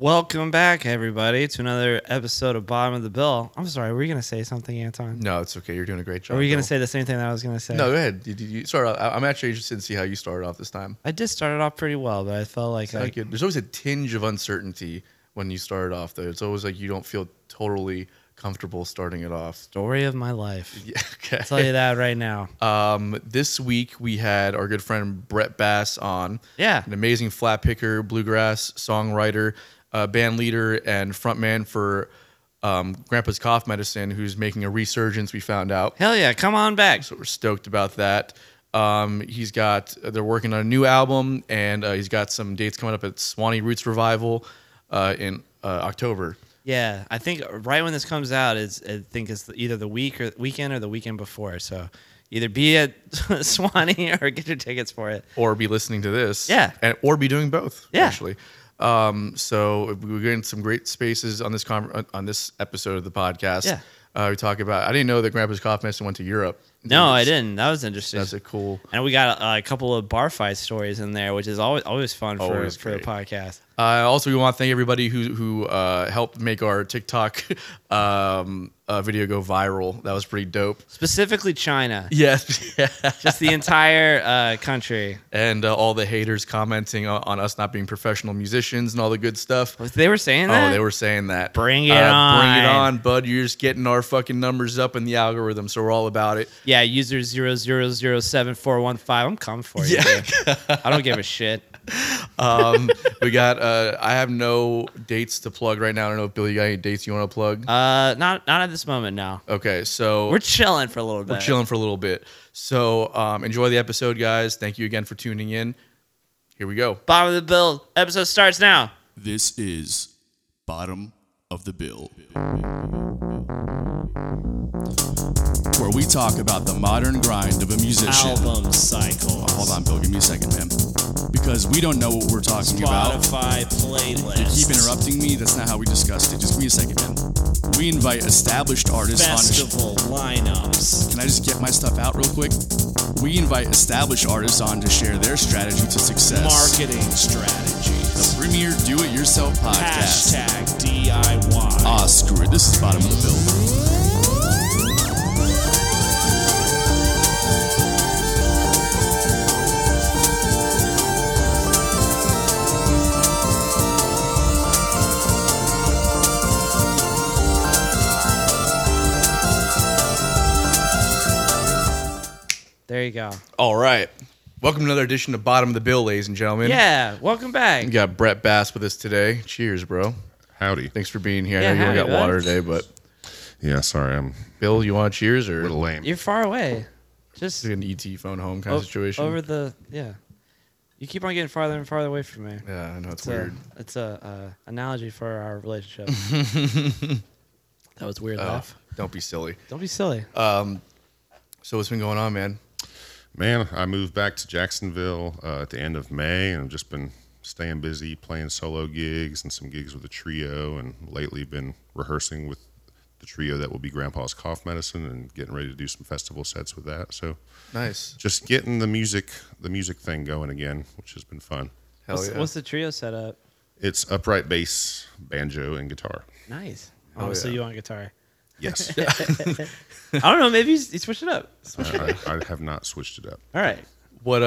Welcome back, everybody, to another episode of Bottom of the Bill. I'm sorry, were you going to say something, Anton? No, it's okay. You're doing a great job. Were you going to say the same thing that I was going to say? No, go ahead. You, you, you start off. I'm actually interested to see how you started off this time. I did start it off pretty well, but I felt like, I, good. There's always a tinge of uncertainty when you start it off, though. It's always like you don't feel totally comfortable starting it off. story of my life. Yeah, okay. I'll tell you that right now. Um, this week we had our good friend Brett Bass on, Yeah. an amazing flat picker, bluegrass songwriter, uh, band leader, and frontman for um, Grandpa's Cough Medicine, who's making a resurgence. We found out. Hell yeah, come on back. So we're stoked about that. Um, he's got they're working on a new album, and uh, he's got some dates coming up at Suwannee Roots Revival uh, in uh, October. Yeah, I think right when this comes out is I think it's either the week or weekend or the weekend before. So either be at Suwannee or get your tickets for it. Or be listening to this, Yeah. and or be doing both. Yeah. actually. Um, so we're getting some great spaces on this con- on this episode of the podcast. Yeah. uh, we talk about. I didn't know that Grandpa's Cough Medicine went to Europe. No, I didn't. That was interesting. That's a cool. and we got uh, a couple of bar fight stories in there, which is always always fun for, Always for a podcast. Uh, also, we want to thank everybody who who uh, helped make our TikTok um, uh, video go viral. That was pretty dope. Specifically China. Yes. Just the entire uh, country. and uh, all the haters commenting on, on us not being professional musicians and all the good stuff. They were saying that? Oh, they were saying that. Bring it on. Bring it on. on, bud. You're just getting our fucking numbers up in the algorithm, so we're all about it. Yeah, user zero zero zero seven four one five. I'm coming for you. Yeah. I don't give a shit. Um, we got. Uh, I have no dates to plug right now. I don't know if Billy, you got any dates you want to plug? Uh, not not at this moment. Now. okay, so we're chilling for a little bit. we're chilling for a little bit. So um, enjoy the episode, guys. Thank you again for tuning in. Here we go. Bottom of the bill. Episode starts now. This is Bottom of the Bill. Where we talk about the modern grind of a musician. album cycle. Oh, hold on, Bill, give me a second, man. Because we don't know what we're talking about. Spotify playlist. You keep interrupting me. That's not how we discussed it. Just give me a second, man. We invite established artists on the Festival lineups. Can I just get my stuff out real quick? We invite established artists on to share their strategy to success. Marketing strategies. Premier Do It Yourself podcast. Hashtag DIY. Ah, screw it. This is the bottom of the bill. There you go. All right. Welcome to another edition of Bottom of the Bill, ladies and gentlemen. Yeah, welcome back. We got Brett Bass with us today. Cheers, bro. Howdy. Thanks for being here. Yeah, I know you only howdy, got bud. water today, but Yeah, sorry, I'm Bill, you want cheers or? a or little lame. You're far away. Just an ET phone home kind o- of situation? over the yeah. You keep on getting farther and farther away from me. yeah, I know it's It's weird. a it's a uh, analogy for our relationship. that was weird. Oh, laugh. don't be silly. Don't be silly. Um, So what's been going on, man? Man, I moved back to Jacksonville uh, at the end of May, and I've just been staying busy playing solo gigs and some gigs with a trio, and lately been rehearsing with the trio that will be Grandpa's Cough Medicine, and getting ready to do some festival sets with that. So Nice. just getting the music, the music thing going again, which has been fun. Hell what's, yeah. what's the trio setup? It's upright bass, banjo, and guitar. Nice. Oh, Oh, so you on guitar? Yes, I don't know. Maybe you, you switch it up. I, I, I have not switched it up. All right. what uh,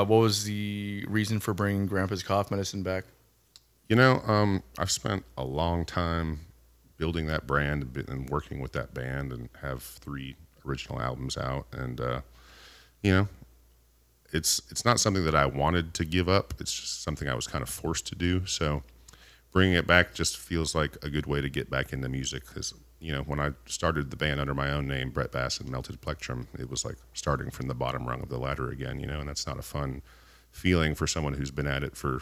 uh what was the reason for bringing Grandpa's cough medicine back? You know, um, I've spent a long time building that brand and, been- and working with that band, and have three original albums out. And uh, you know, it's it's not something that I wanted to give up. It's just something I was kind of forced to do. So bringing it back just feels like a good way to get back into music. Because you know, when I started the band under my own name, Brett Bass and Melted Plectrum, it was like starting from the bottom rung of the ladder again. You know, and that's not a fun feeling for someone who's been at it for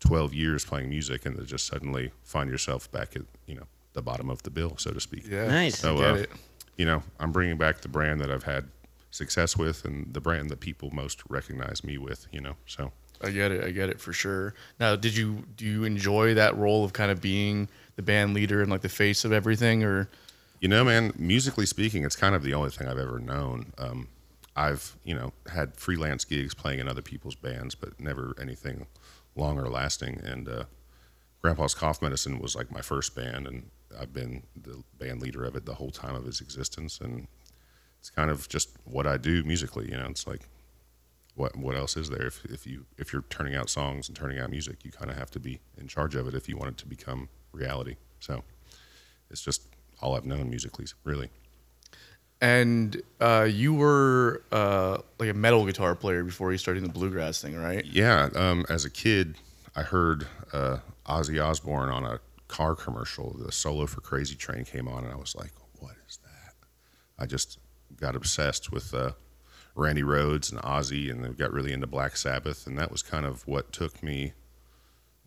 12 years playing music and to just suddenly find yourself back at you know the bottom of the bill so to speak Yeah. Nice. so Get uh, it. you know i'm bringing back the brand that i've had success with and the brand that people most recognize me with you know so I get it. I get it for sure. Now, did you do you enjoy that role of kind of being the band leader and like the face of everything, or You know, man, musically speaking, it's kind of the only thing I've ever known. Um, I've, you know, had freelance gigs playing in other people's bands, but never anything long or lasting. And uh, Grandpa's Cough Medicine was like my first band, and I've been the band leader of it the whole time of its existence. And it's kind of just what I do musically. You know, it's like what what else is there? If if you if you're turning out songs and turning out music, you kind of have to be in charge of it if you want it to become reality. So it's just all I've known musically, really. And uh, you were uh, like a metal guitar player before you started the bluegrass thing, right? Yeah, um, as a kid, I heard uh, Ozzy Osbourne on a car commercial. The solo for Crazy Train came on, and I was like, "What is that?" I just got obsessed with uh, Randy Rhoads and Ozzy, and then got really into Black Sabbath, and that was kind of what took me,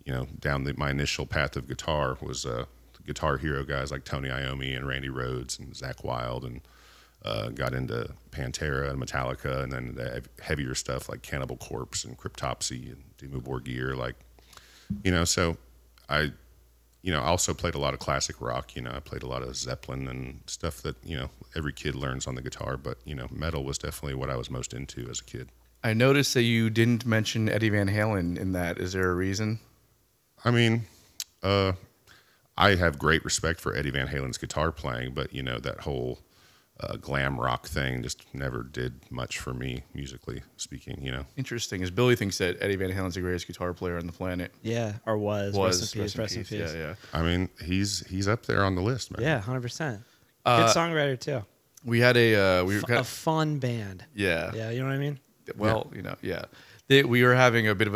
you know, down the, my initial path of guitar was uh, Guitar Hero guys like Tony Iommi and Randy Rhoads and Zakk Wylde, and uh, got into Pantera and Metallica, and then the heavier stuff like Cannibal Corpse and Cryptopsy and Dimmu Borgir, like you know. So I, you know, I also played a lot of classic rock. You know, I played a lot of Zeppelin and stuff that you know every kid learns on the guitar. But you know, metal was definitely what I was most into as a kid. I noticed that you didn't mention Eddie Van Halen in that. Is there a reason? I mean, uh, I have great respect for Eddie Van Halen's guitar playing, but you know that whole uh, glam rock thing just never did much for me musically speaking. You know, Interesting, as Billy thinks that Eddie Van Halen's the greatest guitar player on the planet. Yeah, or was. Was rest in peace. Rest in peace. Yeah, yeah. I mean, he's he's up there on the list, man. Yeah, hundred percent. Uh, Good songwriter too. We had a uh, we were F- kind a fun band. yeah Yeah, you know what I mean. well, you know, yeah. They, we were having a bit of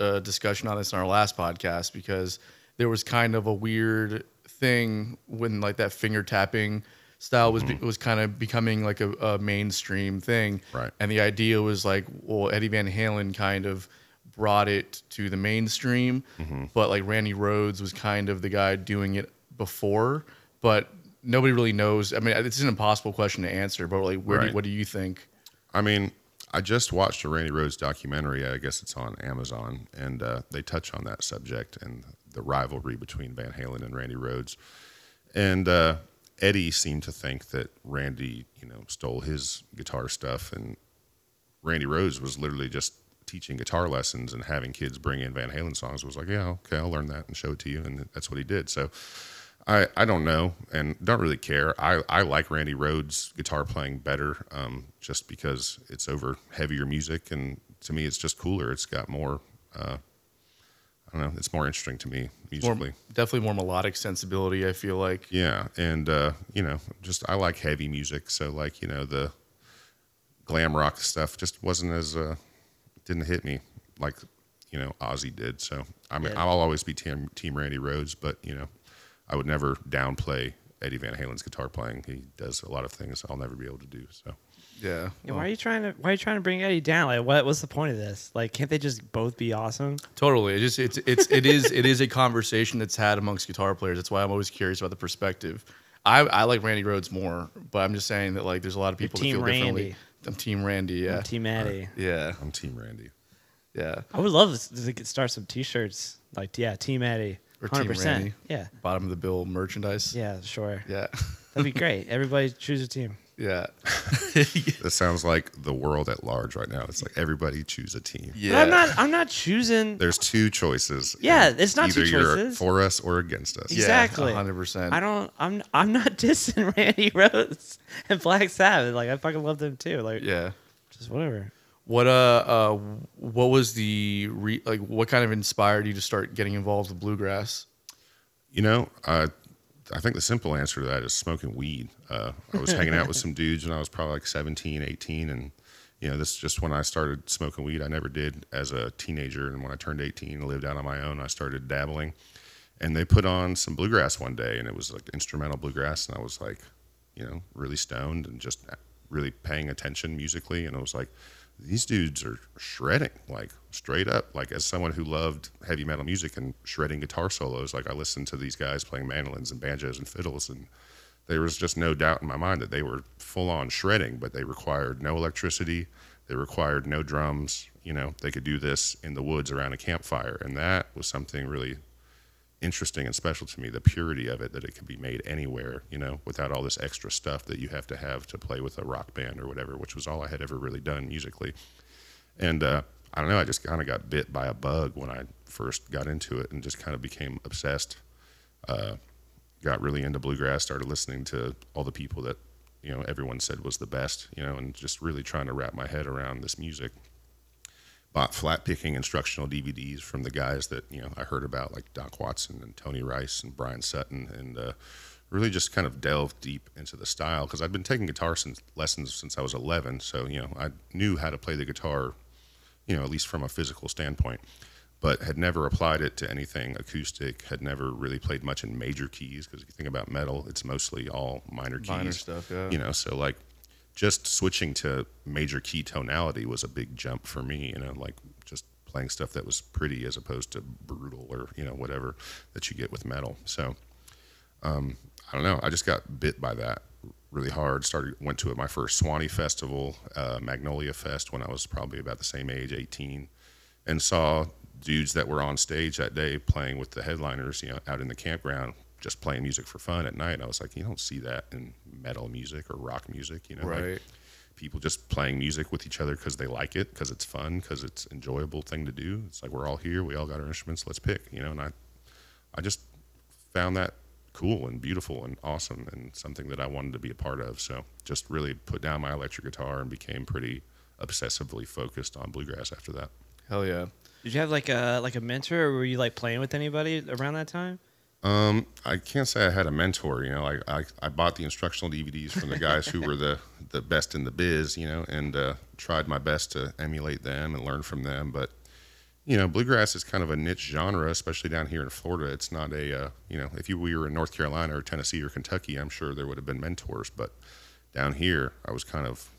a discussion on this in our last podcast because there was kind of a weird thing when like that finger tapping style was be, mm-hmm. was kind of becoming like a, a mainstream thing. Right. And the idea was like, well, Eddie Van Halen kind of brought it to the mainstream, mm-hmm. but like Randy Rhoads was kind of the guy doing it before, but nobody really knows. I mean, it's an impossible question to answer, but like, where do, what do you think? I mean, I just watched a Randy Rhoads documentary. I guess it's on Amazon, and uh, they touch on that subject and the rivalry between Van Halen and Randy Rhoads. And uh, Eddie seemed to think that Randy, you know, stole his guitar stuff, and Randy Rhoads was literally just teaching guitar lessons and having kids bring in Van Halen songs. Was like, yeah, okay, I'll learn that and show it to you, and that's what he did. So. I, I don't know and don't really care. I, I like Randy Rhoads' guitar playing better um, just because it's over heavier music. And to me, it's just cooler. It's got more, uh, I don't know, it's more interesting to me more, musically. definitely more melodic sensibility. I feel like Yeah. And, uh, you know, just I like heavy music. So, like, you know, the glam rock stuff just wasn't as, uh, didn't hit me like, you know, Ozzy did. So, I mean, Yeah. I'll always be team, team Randy Rhoads, but, you know, I would never downplay Eddie Van Halen's guitar playing. He does a lot of things I'll never be able to do. So, yeah. Yeah, well, why are you trying to Why are you trying to bring Eddie down? Like, what What's the point of this? Like, can't they just both be awesome? totally. It just it's it's it is it is a conversation that's had amongst guitar players. That's why I'm always curious about the perspective. I, I like Randy Rhoads more, but I'm just saying that like there's a lot of You're people team that feel differently. Randy. I'm Team Randy. Yeah. I'm Team Eddie. yeah. I'm Team Randy. Yeah. I would love to to start some T-shirts. Like, yeah, Team Eddie. Or Hundred Team percent. Randy. Yeah, Bottom of the bill merchandise. yeah, sure. Yeah. That'd be great. Everybody choose a team. Yeah. That sounds like the world at large right now. It's like everybody choose a team. Yeah. But I'm not. I'm not choosing. There's two choices. Yeah, it's not two either you're for us or against us. Yeah. Exactly. hundred percent. I don't. I'm. I'm not dissing Randy Rhoads and Black Sabbath. Like I fucking love them too. Like Yeah. just whatever. What uh, uh what was the re- like what kind of inspired you to start getting involved with bluegrass? You know, uh, I think the simple answer to that is smoking weed. Uh, I was hanging out with some dudes when I was probably like 17, 18, and you know, this is just when I started smoking weed. I never did as a teenager, and when I turned 18 and lived out on my own, I started dabbling. And they put on some bluegrass one day, and it was like instrumental bluegrass, and I was like, you know, really stoned and just really paying attention musically, and I was like, these dudes are shredding, like straight up. Like as someone who loved heavy metal music and shredding guitar solos, like I listened to these guys playing mandolins and banjos and fiddles, and there was just no doubt in my mind that they were full on shredding, but they required no electricity, they required no drums. You know, they could do this in the woods around a campfire, and that was something really interesting and special to me the purity of it that it could be made anywhere you know without all this extra stuff that you have to have to play with a rock band or whatever which was all i had ever really done musically and uh, I don't know. I just kind of got bit by a bug when I first got into it, and just kind of became obsessed. Uh, got really into bluegrass. Started listening to all the people that you know everyone said was the best. You know, and just really trying to wrap my head around this music. Bought flat picking instructional DVDs from the guys that you know I heard about, like Doc Watson and Tony Rice and Bryan Sutton, and uh, really just kind of delved deep into the style because I'd been taking guitar since, lessons since I was 11. So you know I knew how to play the guitar, you know at least from a physical standpoint, but had never applied it to anything acoustic. Had never really played much in major keys because if you think about metal, it's mostly all minor keys. Minor stuff, yeah. You know, so like just switching to major key tonality was a big jump for me. You know, like just playing stuff that was pretty as opposed to brutal or you know whatever that you get with metal. So um, I don't know. I just got bit by that really hard. Started went to my first Suwannee festival, uh, Magnolia Fest, when I was probably about the same age, 18, and saw dudes that were on stage that day playing with the headliners, you know, out in the campground, just playing music for fun at night. I was like, you don't see that in metal music or rock music, you know, like, Right. people just playing music with each other because they like it, because it's fun, because it's enjoyable thing to do. It's like we're all here, we all got our instruments, let's pick, you know. And I, I just found that cool and beautiful and awesome and something that I wanted to be a part of. So just really put down my electric guitar and became pretty obsessively focused on bluegrass after that. Hell yeah. Did you have like a like a mentor, or were you like playing with anybody around that time? Um, I can't say I had a mentor. You know, like I, I bought the instructional DVDs from the guys who were the the best in the biz. You know, and uh, tried my best to emulate them and learn from them. But you know, bluegrass is kind of a niche genre, especially down here in Florida. It's not a uh, you know, if you we were in North Carolina or Tennessee or Kentucky, I'm sure there would have been mentors. But down here, I was kind of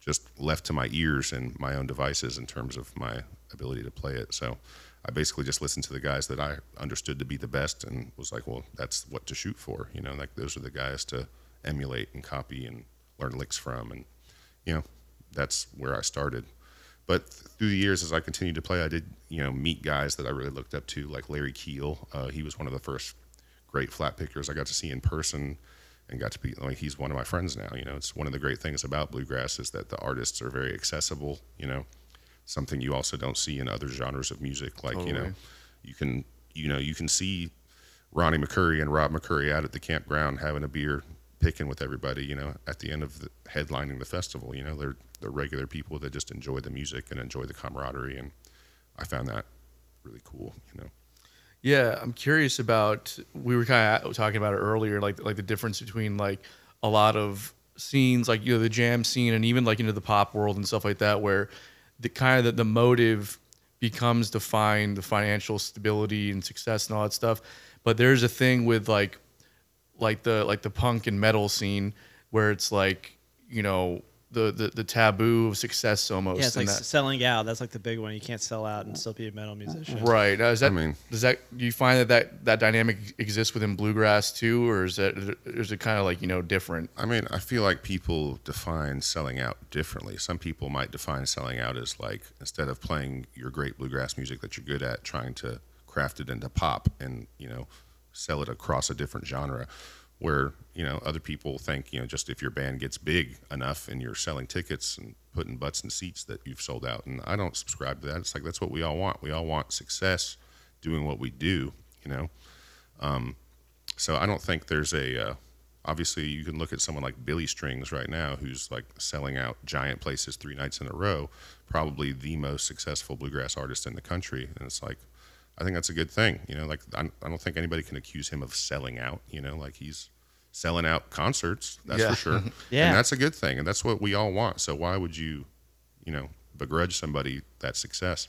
just left to my ears and my own devices in terms of my ability to play it. So I basically just listened to the guys that I understood to be the best and was like, well, that's what to shoot for. You know, like those are the guys to emulate and copy and learn licks from. And, you know, that's where I started. But through the years, as I continued to play, I did, you know, meet guys that I really looked up to, like Larry Keel. Uh, he was one of the first great flat pickers I got to see in person and got to be like he's one of my friends now you know it's one of the great things about bluegrass is that the artists are very accessible you know something you also don't see in other genres of music like you know you can you know you can see Ronnie McCoury and Rob McCoury out at the campground having a beer picking with everybody you know at the end of the headlining the festival you know they're they're regular people that just enjoy the music and enjoy the camaraderie and I found that really cool you know Yeah, I'm curious about. We were kind of talking about it earlier, like like the difference between like a lot of scenes, like you know the jam scene, and even like into the pop world and stuff like that, where the kind of the, the motive becomes to find the financial stability and success and all that stuff. But there's a thing with like like the like the punk and metal scene where it's like you know the the, the taboo of success almost. Yeah, it's and like that- selling out. That's like the big one. You can't sell out and still be a metal musician. Right. Now, is that, I mean- does that do you find that, that that dynamic exists within bluegrass too, or is that is it kind of like you know different? I mean, I feel like people define selling out differently. Some people might define selling out as like instead of playing your great bluegrass music that you're good at, trying to craft it into pop and you know sell it across a different genre. Where you know other people think you know just if your band gets big enough and you're selling tickets and putting butts in seats that you've sold out. And I don't subscribe to that. It's like that's what we all want. We all want success doing what we do. You know. So I don't think there's a. Uh, obviously, you can look at someone like Billy Strings right now, who's like selling out giant places three nights in a row, probably the most successful bluegrass artist in the country, and it's like, I think that's a good thing. You know, like I, I don't think anybody can accuse him of selling out. You know, like he's selling out concerts, that's Yeah. for sure. Yeah. and that's a good thing, and that's what we all want. So why would you, you know, begrudge somebody that success?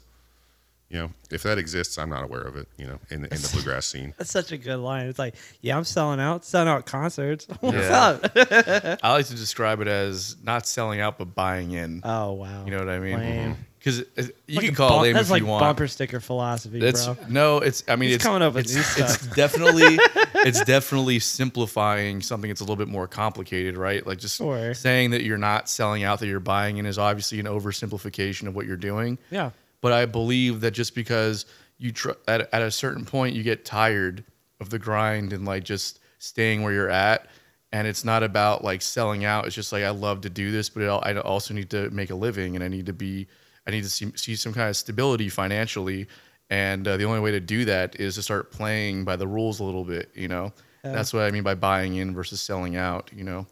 You know, if that exists, I'm not aware of it. You know, in the, in the bluegrass scene. That's such a good line. It's like, yeah, I'm selling out, selling out concerts. What's Yeah. up? I like to describe it as not selling out but buying in. Oh wow. You know what I mean? Mm-hmm. Because uh, you Like can call bump- it That's if like you want. bumper sticker philosophy, It's bro. no, it's. I mean, He's it's coming up with it's, new it's definitely, it's definitely simplifying something that's a little bit more complicated, right? Like just Sure. saying that you're not selling out, that you're buying in, is obviously an oversimplification of what you're doing. Yeah. But I believe that just because you tr- at at a certain point you get tired of the grind and like just staying where you're at, and it's not about like selling out. It's just like I love to do this, but it, I also need to make a living and I need to be I need to see, see some kind of stability financially. And uh, the only way to do that is to start playing by the rules a little bit, you know? That's what I mean by buying in versus selling out, you know?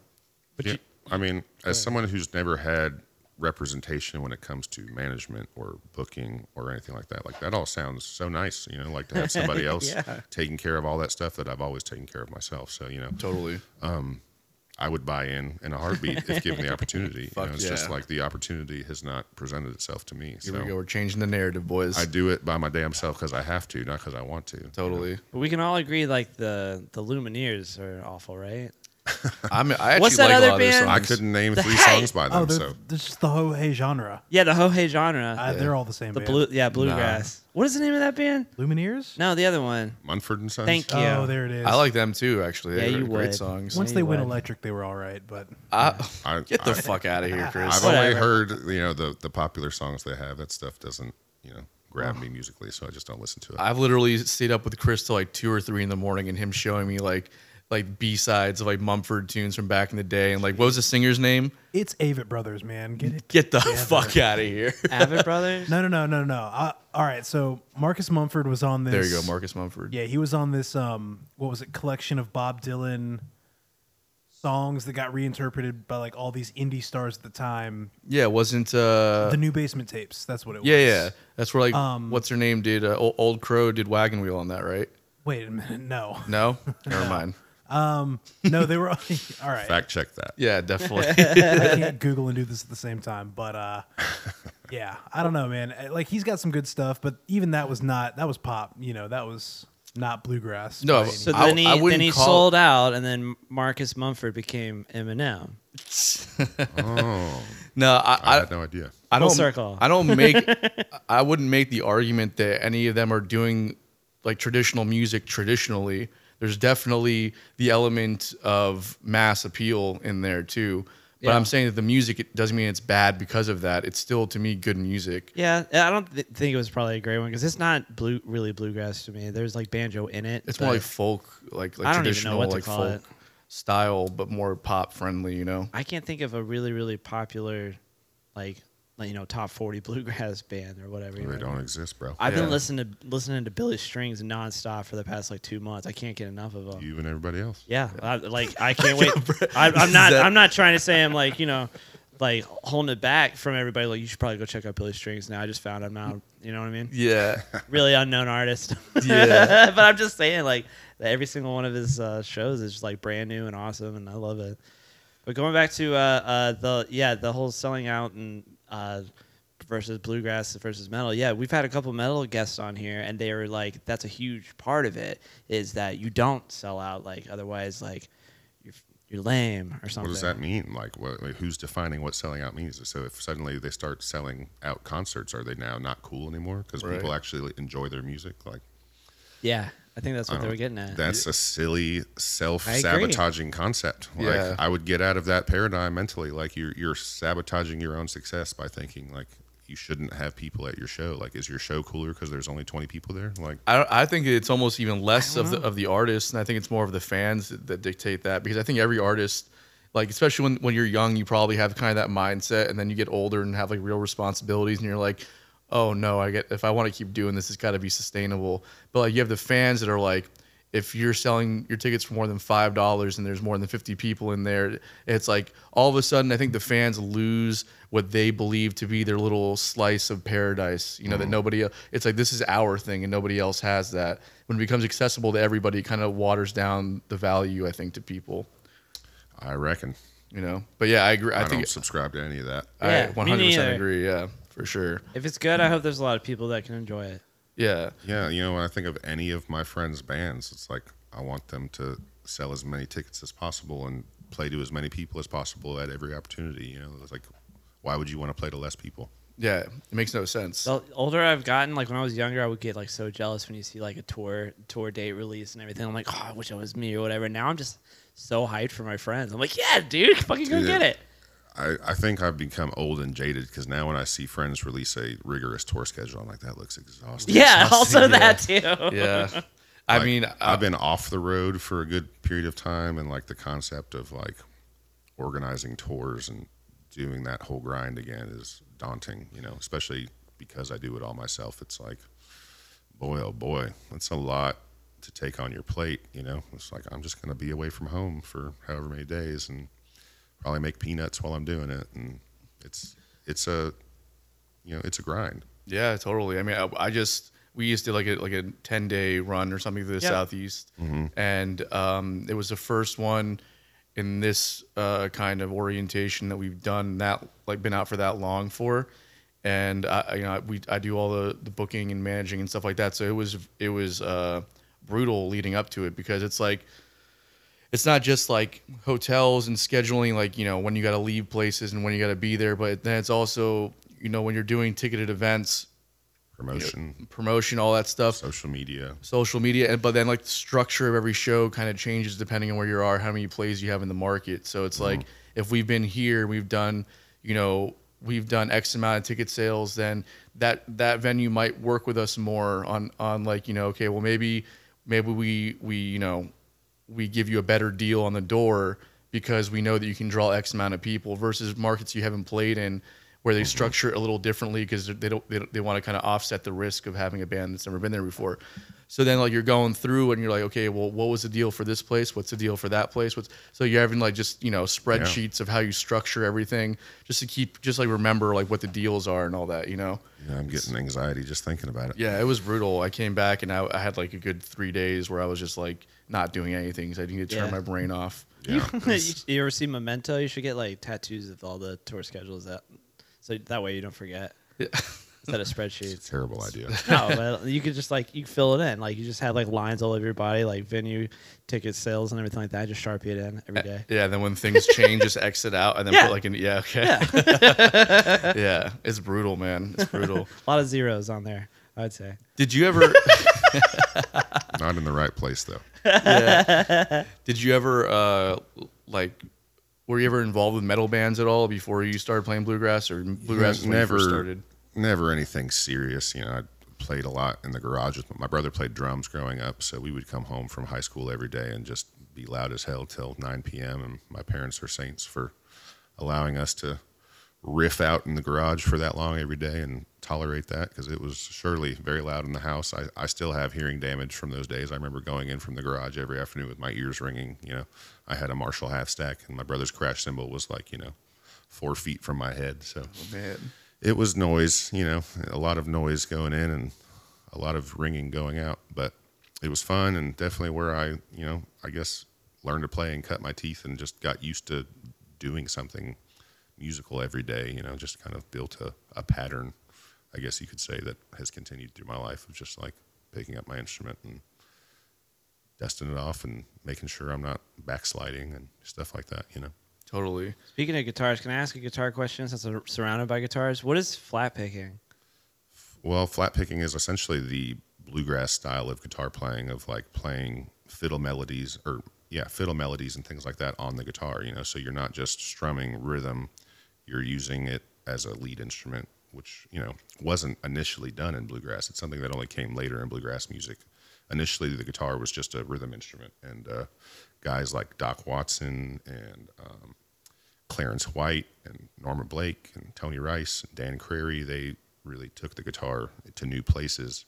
Yeah. I mean, as someone who's never had representation when it comes to management or booking or anything like that, like that all sounds so nice, you know, like to have somebody else Yeah. taking care of all that stuff that I've always taken care of myself. So, you know, Totally. I would buy in in a heartbeat if given the opportunity. you know, it's yeah. just like the opportunity has not presented itself to me. Here So we go. We're changing the narrative, boys. I do it by my damn self because I have to, not because I want to. you know? totally. But we can all agree like the the Lumineers are awful, right? I'm, I actually What's that like other a lot of their band? I couldn't name The three Hey! songs by Oh, them. they're, so they're just the ho hey genre. Yeah, the Ho Hey genre. Uh, they're all the same. the band. blue, yeah, bluegrass. What is the name of that band? Lumineers. No, the other one. Mumford and Sons. Thank you. Oh, there it is. I like them too, actually. Yeah, They're you great would. songs. Once Yeah, they you went would. electric, they were all right, but I, I, get the I, fuck out of here, Chris. I've only Whatever. heard you know the the popular songs they have. That stuff doesn't you know grab me musically, so I just don't listen to it. I've literally stayed up with Chris till like two or three in the morning, and him showing me like like B sides of like Mumford tunes from back in the day, and like what was the singer's name? it's Avett Brothers, man. Get it? Get the together. fuck out of here! Avett Brothers. No, no, no, no, no. Uh, all right, so Marcus Mumford was on this. there you go, Marcus Mumford. Yeah, he was on this. Um, what was it? Collection of Bob Dylan songs that got reinterpreted by like all these indie stars at the time. Yeah, it wasn't uh the New Basement Tapes. That's what it yeah was. Yeah, yeah that's where like Um, what's her name did uh, Old, Old Crow did Wagon Wheel on that right? Wait a minute. No, No, never mind. No, they were all right. Fact check that. Yeah, definitely. I can't Google and do this at the same time, but uh, yeah, I don't know, man. Like he's got some good stuff, but even that was not that was pop. You know, that was not bluegrass. No, So I- then he I then he call- sold out, and then Marcus Mumford became Eminem. Oh, no, I, I I, had no idea. I don't circle. I don't make I wouldn't make the argument that any of them are doing like traditional music traditionally. There's definitely the element of mass appeal in there too. But Yeah. I'm saying that the music it doesn't mean it's bad because of that. It's still to me good music. Yeah, I don't th- think it was probably a great one because it's not blue, really bluegrass to me. There's like banjo in it. It's more like folk, like like I don't even know traditional what to like call folk it. style, but more pop friendly. You know. I can't think of a really really popular, like you know top forty bluegrass band or whatever. you They know? don't exist, bro. I've Yeah. been listening to listening to Billy Strings nonstop for the past like two months. I can't get enough of them. you and everybody else. Yeah, I, like I can't wait. I, I'm not. that- I'm not trying to say I'm like you know, like holding it back from everybody. Like you should probably go check out Billy Strings now. I just found him out. You know what I mean? Yeah. Really unknown artist. Yeah. but I'm just saying like that every single one of his uh, shows is just like brand new and awesome, and I love it. But going back to uh, uh, the yeah the whole selling out and uh, versus bluegrass versus metal. Yeah, we've had a couple metal guests on here, and they were like, that's a huge part of it is that you don't sell out. Like otherwise, like you're you're lame or something. What does that mean? Like, what, like, who's defining what selling out means? So, if suddenly they start selling out concerts, are they now not cool anymore because Right. people actually enjoy their music? Like, Yeah, I think that's what they oh, were getting at. that's a silly self-sabotaging concept. Like, Yeah. I would get out of that paradigm mentally. Like, you're you're sabotaging your own success by thinking like you shouldn't have people at your show. Like, is your show cooler because there's only 20 people there? Like, I, I think it's almost even less of the of the artists, and I think it's more of the fans that, that dictate that because I think every artist, like especially when when you're young, you probably have kind of that mindset, and then you get older and have like real responsibilities, and you're like, oh no, I get if I want to keep doing this, it's got to be sustainable. But like you have the fans that are like. If you're selling your tickets for more than five dollars and there's more than fifty people in there, it's like all of a sudden I think the fans lose what they believe to be their little slice of paradise. You know that mm-hmm. nobody. It's like this is our thing and nobody else has that. When it becomes accessible to everybody, it kind of waters down the value I think to people. I reckon. You know. But yeah, I agree. I, I, don't think subscribe to any of that. I Yeah, me 100 neither. percent agree. Yeah, for sure. if it's good, I hope there's a lot of people that can enjoy it. Yeah. Yeah, you know, when I think of any of my friends' bands, it's like I want them to sell as many tickets as possible and play to as many people as possible at every opportunity. You know, it's like, why would you want to play to less people? Yeah. It makes no sense. The older I've gotten, like when I was younger, I would get like so jealous when you see like a tour tour date release and everything. I'm like, oh, I wish it was me or whatever. Now I'm just so hyped for my friends. I'm like, yeah, dude, fucking go Yeah. get it. I, I think I've become old and jaded because now when I see friends release a rigorous tour schedule, I'm like, that looks exhausting. Yeah, exhausting, also yeah. that too. yeah. I Like, mean, uh, I've been off the road for a good period of time, and like the concept of like organizing tours and doing that whole grind again is daunting, you know, especially because I do it all myself. It's like, boy, oh boy, that's a lot to take on your plate, you know. It's like I'm just going to be away from home for however many days and probably make peanuts while I'm doing it, and it's it's a you know it's a grind. Yeah, totally. I mean, I, I just we used to like a like a ten day run or something to the Yep. southeast, and um, it was the first one in this uh, kind of orientation that we've done that like been out for that long for, and I I- you know we I do all the the booking and managing and stuff like that. So it was it was uh, brutal leading up to it because it's like it's not just like hotels and scheduling like you know when you got to leave places and when you got to be there but then it's also you know when you're doing ticketed events Promotion, promotion all that stuff. Social media. social media and but then like the structure of every show kind of changes depending on where you are how many plays you have in the market. So it's mm-hmm. like if we've been here we've done you know we've done x amount of ticket sales then that that venue might work with us more on on like you know okay well maybe maybe we we you know we give you a better deal on the door because we know that you can draw x amount of people versus markets you haven't played in where they mm-hmm. structure it a little differently because they don't they, they want to kind of offset the risk of having a band that's never been there before. So then like you're going through and you're like, okay, well, what was the deal for this place? What's the deal for that place? What's so you're having like just you know spreadsheets of how you structure everything just to keep just like remember like what the deals are and all that, you know. Yeah, I'm getting anxiety just thinking about it. Yeah, it was brutal. I came back and I, I had like a good three days where I was just like not doing anything because I didn't to turn Yeah. my brain off. Yeah, you, you ever see Memento? You should get like tattoos of all the tour schedules that, so that way you don't forget. Instead of spreadsheets. terrible idea. no, but you could just like you fill it in. Like you just have like lines all over your body, like venue, ticket sales, and everything like that. Just sharpie it in every day. Yeah, then when things change, just exit out and then Yeah. put like an yeah, okay. Yeah. it's brutal, man. It's brutal. A lot of zeros on there. I'd say. Did you ever Not in the right place though. did you ever uh like were you ever involved with metal bands at all before you started playing bluegrass or bluegrass was when you never started? never anything serious. You know, I played a lot in the garage. with My brother played drums growing up, so we would come home from high school every day and just be loud as hell till 9 p.m. And my parents are saints for allowing us to riff out in the garage for that long every day and tolerate that because it was surely very loud in the house. I, I still have hearing damage from those days. I remember going in from the garage every afternoon with my ears ringing. You know, I had a Marshall half stack, and my brother's crash cymbal was like, you know, four feet from my head. So oh, Man. it was noise, you know, a lot of noise going in and a lot of ringing going out, but it was fun and definitely where I, you know, I guess learned to play and cut my teeth and just got used to doing something musical every day, you know, just kind of built a, a pattern, I guess you could say, that has continued through my life of just like picking up my instrument and dusting it off and making sure I'm not backsliding and stuff like that, you know. Totally. Speaking of guitars, can I ask a guitar question since I'm surrounded by guitars? What is flat picking? Well, flat picking is essentially the bluegrass style of guitar playing, of like playing fiddle melodies or yeah, fiddle melodies and things like that on the guitar. You know, so you're not just strumming rhythm; you're using it as a lead instrument, which you know wasn't initially done in bluegrass. It's something that only came later in bluegrass music. Initially, the guitar was just a rhythm instrument, and uh, guys like Doc Watson and um, Clarence White and Norman Blake and Tony Rice and Dan Crary, they really took the guitar to new places,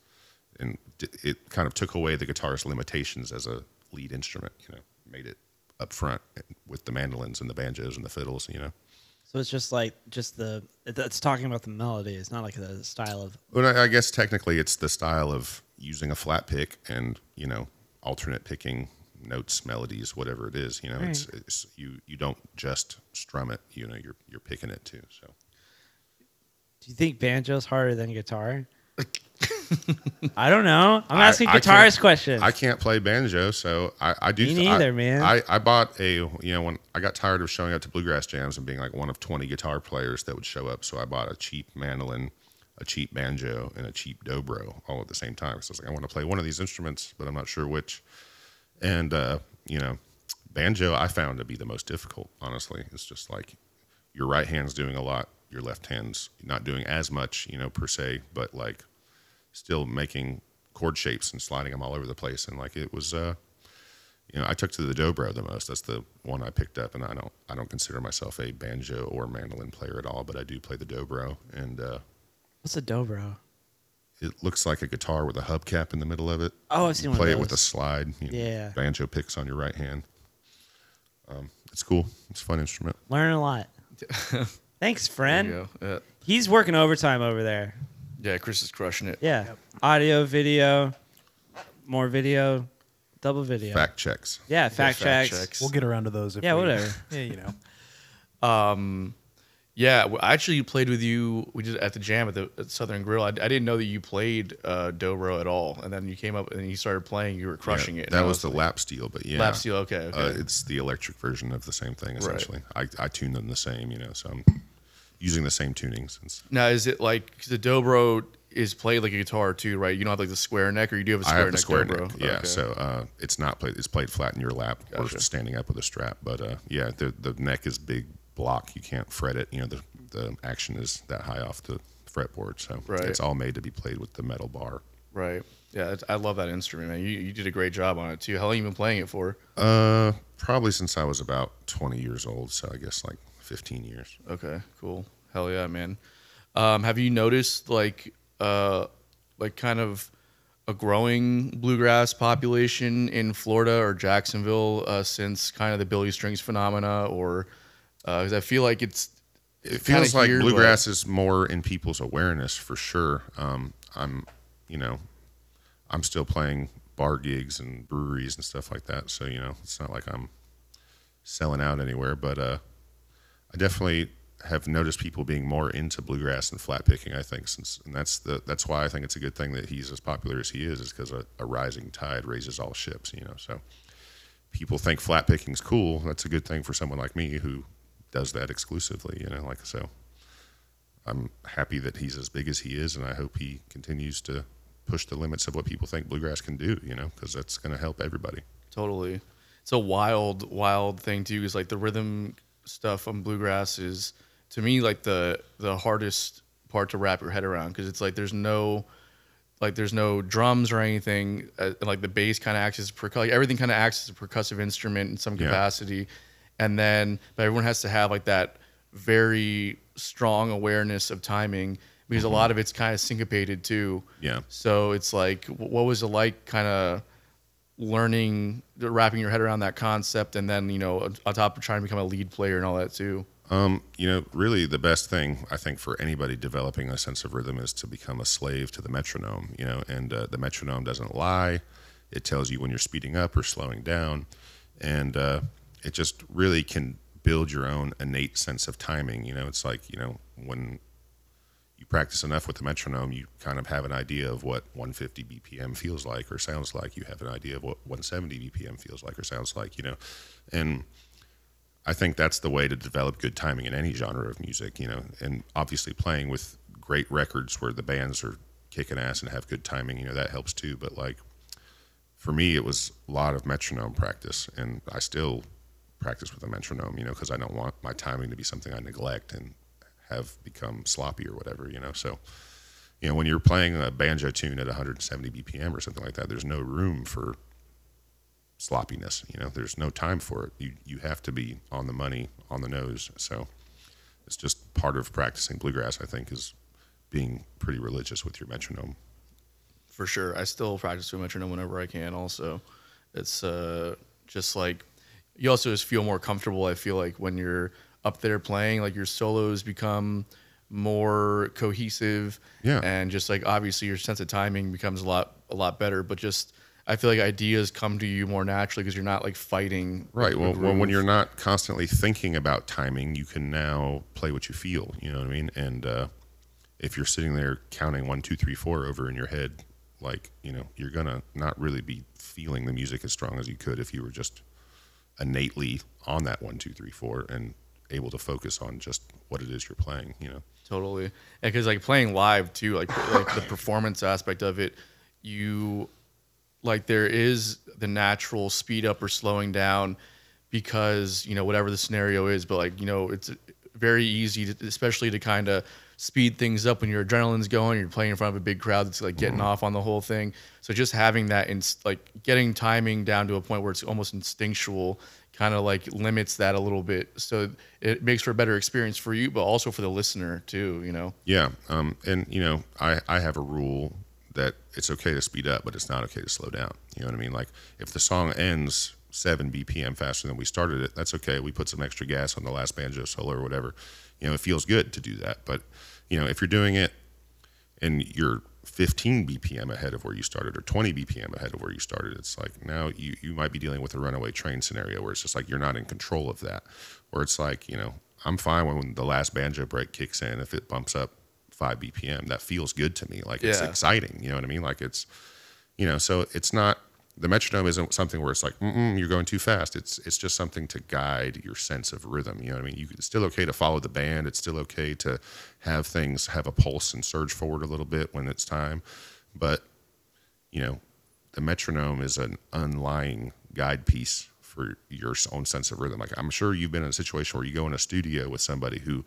and it kind of took away the guitarist's limitations as a lead instrument. You know, made it up front with the mandolins and the banjos and the fiddles. You know, So it's just like just the it- it's talking about the melody. It's not like the style of but I, I guess technically it's the style of using a flat pick and you know alternate picking notes, melodies, whatever it is. You know, it's, it's you you don't just strum it. You know, you're you're picking it too. So. Do you think banjo's harder than guitar? I don't know. I'm I- asking I guitarist can't- questions. I can't play banjo, so I, I do. Me I- neither, man. I, I bought a you know when I got tired of showing up to bluegrass jams and being like one of twenty guitar players that would show up, so I bought a cheap mandolin, a cheap banjo, and a cheap dobro all at the same time. So I was like, I want to play one of these instruments, but I'm not sure which. And uh, you know, banjo I found to be the most difficult. Honestly, it's just like your right hand's doing a lot, your left hand's not doing as much, you know, per se, but like still making chord shapes and sliding them all over the place. And like it was, uh, you know, I took to the dobro the most. That's the one I picked up, and I don't I don't consider myself a banjo or mandolin player at all, but I do play the dobro, and uh, What's a dobro? it looks like a guitar with a hubcap in the middle of it. Oh, I've seen one Play of it with a slide. You know, Yeah. banjo picks on your right hand. Um, it's cool. It's a fun instrument. Learning a lot. Thanks, There friend. you go. Yeah. He's working overtime over there. Yeah, Chris is crushing it. Yeah. Audio, video, more video, double video. Fact checks. Yeah, fact, fact checks. checks. We'll get around to those. If Yeah, we- whatever. Yeah, you know. Um, yeah, w- I actually played with you. We did at the jam at the at Southern Grill. I, I didn't know that you played uh, dobro at all, and then you came up and you started playing. You were crushing Yeah, it. That and I was the like, lap steel, but yeah, lap steel. Okay, okay. Uh, it's the electric version of the same thing essentially. I, I tune them the same, you know, so I'm using the same tuning since now, is it like the dobro is played like a guitar too, right? You don't have like the square neck, or you do have a square I have the neck square dobro. neck. Yeah, Okay. so uh, it's not played. It's played flat in your lap Gotcha. or standing up with a strap. But uh, yeah, the the neck is big block. You can't fret it. You know, the the action is that high off the fretboard, so Right. it's all made to be played with the metal bar. right. Yeah, I love that instrument, man. You, you did a great job on it too. How long you been playing it for? Uh, probably since I was about 20 years old, so I guess like 15 years. Okay, cool. Hell yeah, man. Um, have you noticed like uh like kind of a growing bluegrass population in Florida or Jacksonville uh, since kind of the Billy Strings phenomena, or because I feel like it's It feels like here, bluegrass is more in people's awareness for sure. Um, I'm, you know, I'm still playing bar gigs and breweries and stuff like that. So you know, it's not like I'm selling out anywhere. But uh, I definitely have noticed people being more into bluegrass and flat picking. I think since, and that's the that's why I think it's a good thing that he's as popular as he is, is because a, a rising tide raises all ships. You know, so people think flat picking's cool. That's a good thing for someone like me who does that exclusively. You know, like so. I'm happy that he's as big as he is, and I hope he continues to push the limits of what people think bluegrass can do. You know, because that's going to help everybody. totally it's a wild wild thing too. Is like the rhythm stuff on bluegrass is to me like the the hardest part to wrap your head around because it's like there's no like there's no drums or anything. Uh, like the bass kind of acts as percussive. Like, everything kind of acts as a percussive instrument in some Yeah. capacity, and then but everyone has to have like that very strong awareness of timing because a lot of it's kind of syncopated too. Yeah. So it's like, what was it like, kind of learning, wrapping your head around that concept, and then you know, on top of trying to become a lead player and all that too. Um, you know, really the best thing I think for anybody developing a sense of rhythm is to become a slave to the metronome. You know, and uh, the metronome doesn't lie; it tells you when you're speeding up or slowing down, and uh, it just really can build your own innate sense of timing. You know, it's like you know when you practice enough with the metronome, you kind of have an idea of what 150 BPM feels like or sounds like. You have an idea of what 170 BPM feels like or sounds like. You know, and I think that's the way to develop good timing in any genre of music, you know, and obviously playing with great records where the bands are kicking ass and have good timing, you know, that helps too. But like for me, it was a lot of metronome practice, and I still practice with a metronome, you know, because I don't want my timing to be something I neglect and have become sloppy or whatever, you know. So, you know, when you're playing a banjo tune at 170 BPM or something like that, there's no room for sloppiness. You know, there's no time for it. You you have to be on the money, on the nose. So it's just part of practicing bluegrass. I think is being pretty religious with your metronome. for sure. I still practice with metronome whenever I can. Also, it's uh, just like you also just feel more comfortable. I feel like when you're up there playing, like your solos become more cohesive. Yeah. and just like obviously your sense of timing becomes a lot a lot better. But just I feel like ideas come to you more naturally because you're not like fighting. Right. Well, well, when you're not constantly thinking about timing, you can now play what you feel. You know what I mean? And uh, if you're sitting there counting one, two, three, four over in your head, like you know, you're gonna not really be feeling the music as strong as you could if you were just innately on that one, two, three, four, and able to focus on just what it is you're playing. You know. Totally, And because like playing live too, like like the performance aspect of it, you like there is the natural speed up or slowing down because you know whatever the scenario is, but like you know it's very easy, to, especially to kind of speed things up when your adrenaline's going. You're playing in front of a big crowd that's like getting mm-hmm. off on the whole thing. So just having that and like getting timing down to a point where it's almost instinctual kind of like limits that a little bit. So it makes for a better experience for you, but also for the listener too. You know. Yeah, um, and you know, I I have a rule that it's okay to speed up, but it's not okay to slow down. You know what I mean? Like if the song ends seven BPM faster than we started it, that's okay. We put some extra gas on the last banjo solo or whatever. You know, it feels good to do that. But you know, if you're doing it and you're 15 BPM ahead of where you started or 20 BPM ahead of where you started, it's like now you, you might be dealing with a runaway train scenario where it's just like you're not in control of that. Or it's like, you know, I'm fine when the last banjo break kicks in if it bumps up 5 BPM. That feels good to me. Like it's Yeah. exciting. You know what I mean? Like it's, you know, so it's not the metronome isn't something where it's like you're going too fast. It's it's just something to guide your sense of rhythm. You know what I mean? You, it's still okay to follow the band. It's still okay to have things have a pulse and surge forward a little bit when it's time, but you know, the metronome is an unlying guide piece for your own sense of rhythm. Like I'm sure you've been in a situation where you go in a studio with somebody who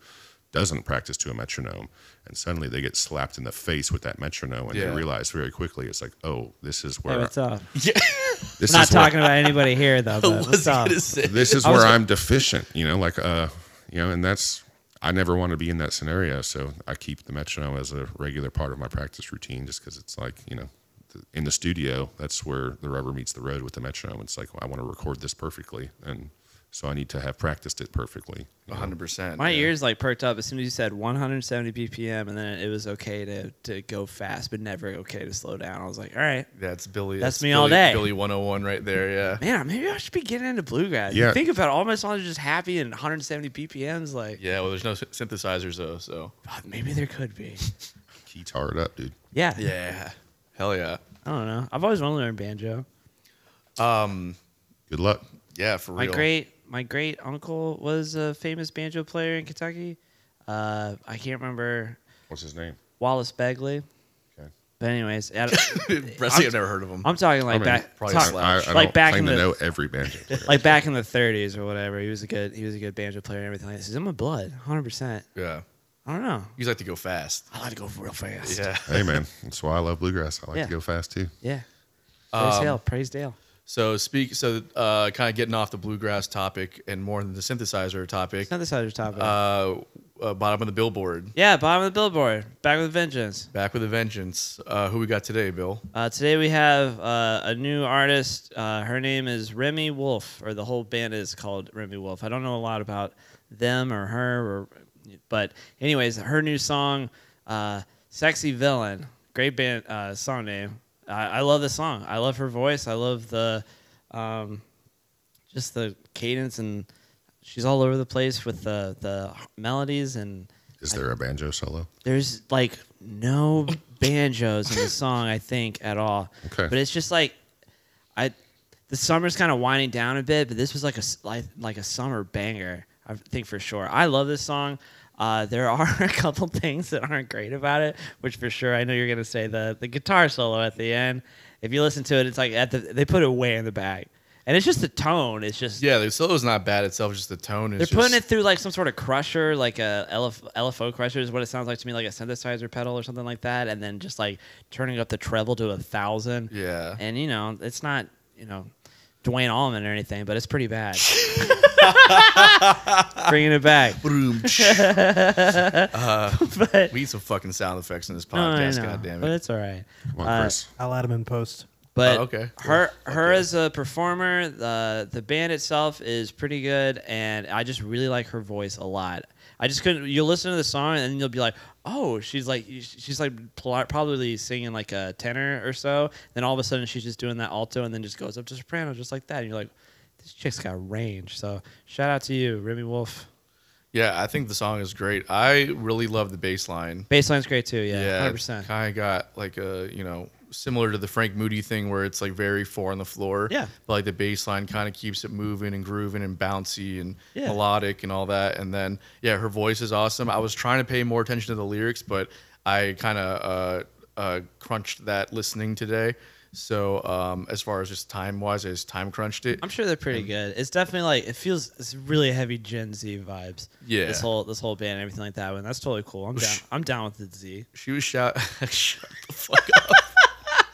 doesn't practice to a metronome and suddenly they get slapped in the face with that metronome and Yeah. they realize very quickly it's like, oh, this is where Hey, what's up? this I'm not is where- talking about anybody here though. But what's up? this is where I'm deficient, you know, like uh you know, and that's I never want to be in that scenario, so I keep the metronome as a regular part of my practice routine just cuz it's like, you know, th- in the studio, that's where the rubber meets the road with the metronome. It's like well, I want to record this perfectly and so I need to have practiced it perfectly. you know. 100%. My yeah. ears like perked up as soon as you said 170 BPM, and then it was okay to, to go fast, but never okay to slow down. I was like, all right, That's Billy. That's that's me all Billy- day. Billy 101 right there. Yeah. man, maybe I should be getting into bluegrass. Yeah. Think about it, all my songs are just happy and 170 BPMs. Like, Yeah. Well, there's no sy- synthesizers though. So. God, maybe there could be. Guitar it up, dude. Yeah, Yeah. Hell yeah. I don't know. I've always wanted to learn banjo. Um. Good luck. Yeah. For My real. great my great uncle was a famous banjo player in Kentucky. Uh, I can't remember What's his name? Wallace Begley. Okay. But anyways, I don't- Presley, I've never heard of him. I'm talking like I mean, back, probably talk- Slash. I, I like don't back in the know every banjo player. like back in the 30s or whatever. He was a good he was a good banjo player and everything. Like this is in my blood, 100. percent yeah. I don't know. You like to go fast. I like to go real fast. Yeah. hey man, that's why I love bluegrass. I like Yeah. to go fast too. yeah. Praise Um, Dale, praise Dale. So speak. So uh, kind of getting off the bluegrass topic and more than the synthesizer topic. Synthesizer topic. Uh, uh, bottom of the billboard. yeah, bottom of the billboard. Back with a vengeance. Back with a vengeance. Uh, who we got today, Bill? Uh, today we have uh, a new artist. Uh, her name is Remi Wolf, or the whole band is called Remi Wolf. I don't know a lot about them or her, or, but anyways, her new song, uh, "Sexy Villain," great band uh, song name. I, I love this song. I love her voice. I love the, um, just the cadence, and she's all over the place with the the melodies and. Is there a banjo solo? There's like no banjos in the song, I think, at all. Okay. But it's just like, I, the summer's kind of winding down a bit, but this was like a like, like a summer banger. I think for sure. I love this song. Uh, there are a couple things that aren't great about it, which for sure I know you're gonna say the the guitar solo at the end. If you listen to it, it's like at the they put it way in the back, and it's just the tone. It's just Yeah, the solo's not bad itself. Just the tone is. they're just, putting it through like some sort of crusher, like a LF, LFO crusher is what it sounds like to me, like a synthesizer pedal or something like that, and then just like turning up the treble to a thousand. Yeah. And you know, it's not you know Duane Allman or anything, but it's pretty bad. Bringing it back. Boom. but, we need some fucking sound effects in this no, I podcast. know, God damn But it. it's all right. Come on, Uh, Chris. I'll add him in post. But Oh, okay. her her Okay. as a performer, the the band itself is pretty good, and I just really like her voice a lot. I just couldn't. You'll listen to the song and then you'll be like, oh, she's like she's like pl- probably singing like a tenor or so. Then all of a sudden she's just doing that alto and then just goes up to soprano just like that. And you're like, this chick's got range. So shout out to you, Remi Wolf. Yeah, I think the song is great. I really love the bass line. Bass line's great too. Yeah, hundred percent. Kind of got like a you know similar to the Frank Moody thing where it's like very four on the floor. Yeah. But like the bass line kind of keeps it moving and grooving and bouncy and Yeah. melodic and all that. And then yeah, her voice is awesome. I was trying to pay more attention to the lyrics, but I kind of uh, uh, crunched that listening today. So um, as far as just time wise, I just time crunched it. I'm sure they're pretty good. It's definitely like it feels it's really heavy Gen Z vibes. Yeah. This whole this whole band and everything like that. And that's totally cool. I'm down. I'm down with the Z. She was shout. shut the fuck up.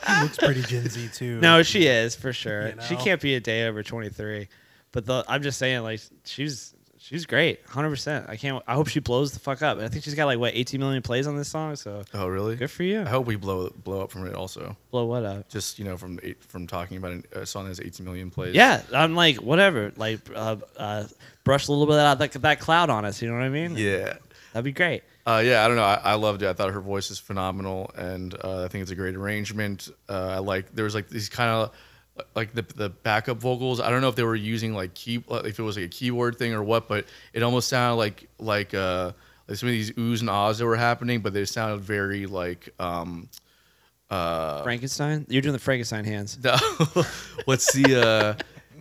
He looks pretty Gen Z too. No, she is for sure. You She can't be a day over 23. But the, I'm just saying, like she's she's great, 100. percent I can't. I hope she blows the fuck up. I think she's got like what 18 million plays on this song. So Oh really? good for you. I hope we blow blow up from it also. Blow what up? Just you know from eight, from talking about a a song that has 18 million plays. Yeah, I'm like whatever. Like uh, uh, brush a little bit of that, that cloud on us. You know what I mean? Yeah. That'd be great. Uh, yeah, I don't know. I, I loved it. I thought her voice is phenomenal, and uh, I think it's a great arrangement. Uh, I like there was like these kind of like the the backup vocals. I don't know if they were using like key if it was like a keyboard thing or what, but it almost sounded like like uh like some of these oohs and ahs that were happening, but they sounded very like um uh Frankenstein. You're doing the Frankenstein hands. the, what's the uh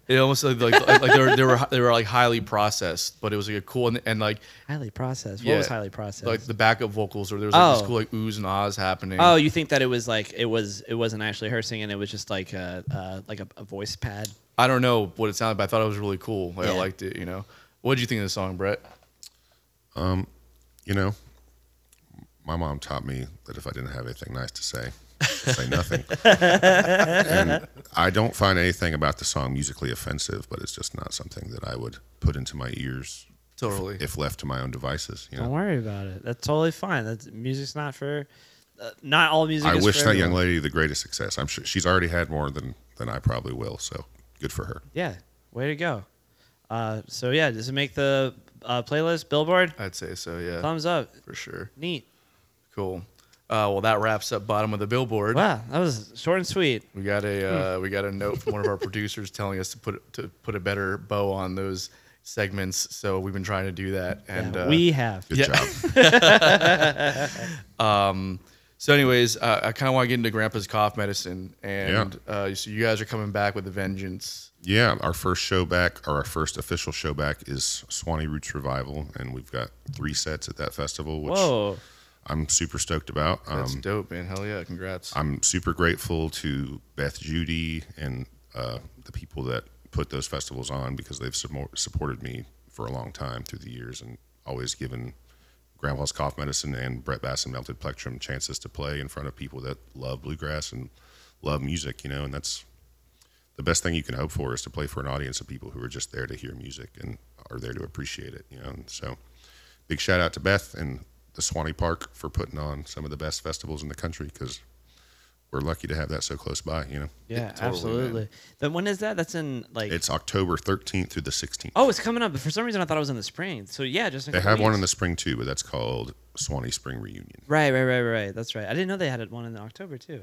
it almost like like, like they were they were they were like highly processed, but it was like a cool and, and like Highly processed. What Yeah. was highly processed? like the backup vocals or there was like Oh. this cool like oohs and ahs happening. oh, you think that it was like it was it wasn't actually her singing. It was just like a uh, like a, a voice pad. I don't know what it sounded, but I thought it was really cool. Like, I liked it. You know, what did you think of the song, Brett? Um, You know, my mom taught me that if I didn't have anything nice to say, say nothing. and I don't find anything about the song musically offensive, but it's just not something that I would put into my ears Totally. if left to my own devices. You Don't know, worry about it. That's totally fine. That's music's not for. Uh, not all music. I is wish for that young lady the greatest success. I'm sure she's already had more than than I probably will. So good for her. Yeah, way to go. Uh, so yeah, does it make the uh, playlist? Billboard, I'd say so. Yeah, thumbs up. for sure. Neat. Cool. Uh, well, that wraps up bottom of the billboard. Wow, that was short and sweet. We got a uh, we got a note from one of our producers telling us to put to put a better bow on those segments. So we've been trying to do that, and Yeah, uh, we have. Good Yeah. job. So, anyways, uh, I kind of want to get into Grandpa's cough medicine, and uh, so you guys are coming back with a vengeance. Yeah, our first show back, or our first official show back, is Suwannee Roots Revival, and we've got three sets at that festival, which Whoa. I'm super stoked about. That's Um, dope, man. Hell yeah! Congrats. I'm super grateful to Beth Judy and uh, the people that put those festivals on because they've suppo- supported me for a long time through the years and always given Grandpa's Cough Medicine and Brett Bass and Melted Plectrum chances to play in front of people that love bluegrass and love music, you know, and that's the best thing you can hope for is to play for an audience of people who are just there to hear music and are there to appreciate it, you know. And so big shout out to Beth and the Suwannee Park for putting on some of the best festivals in the country because we're lucky to have that so close by, you know. Yeah, totally, absolutely. Then when is that? That's in like. It's October 13th through the 16th. oh, it's coming up. But for some reason, I thought it was in the spring. So yeah, just in they couple have one in the spring too, but that's called Suwannee Spring Reunion. Right, right, right, right. That's right. I didn't know they had one in October too.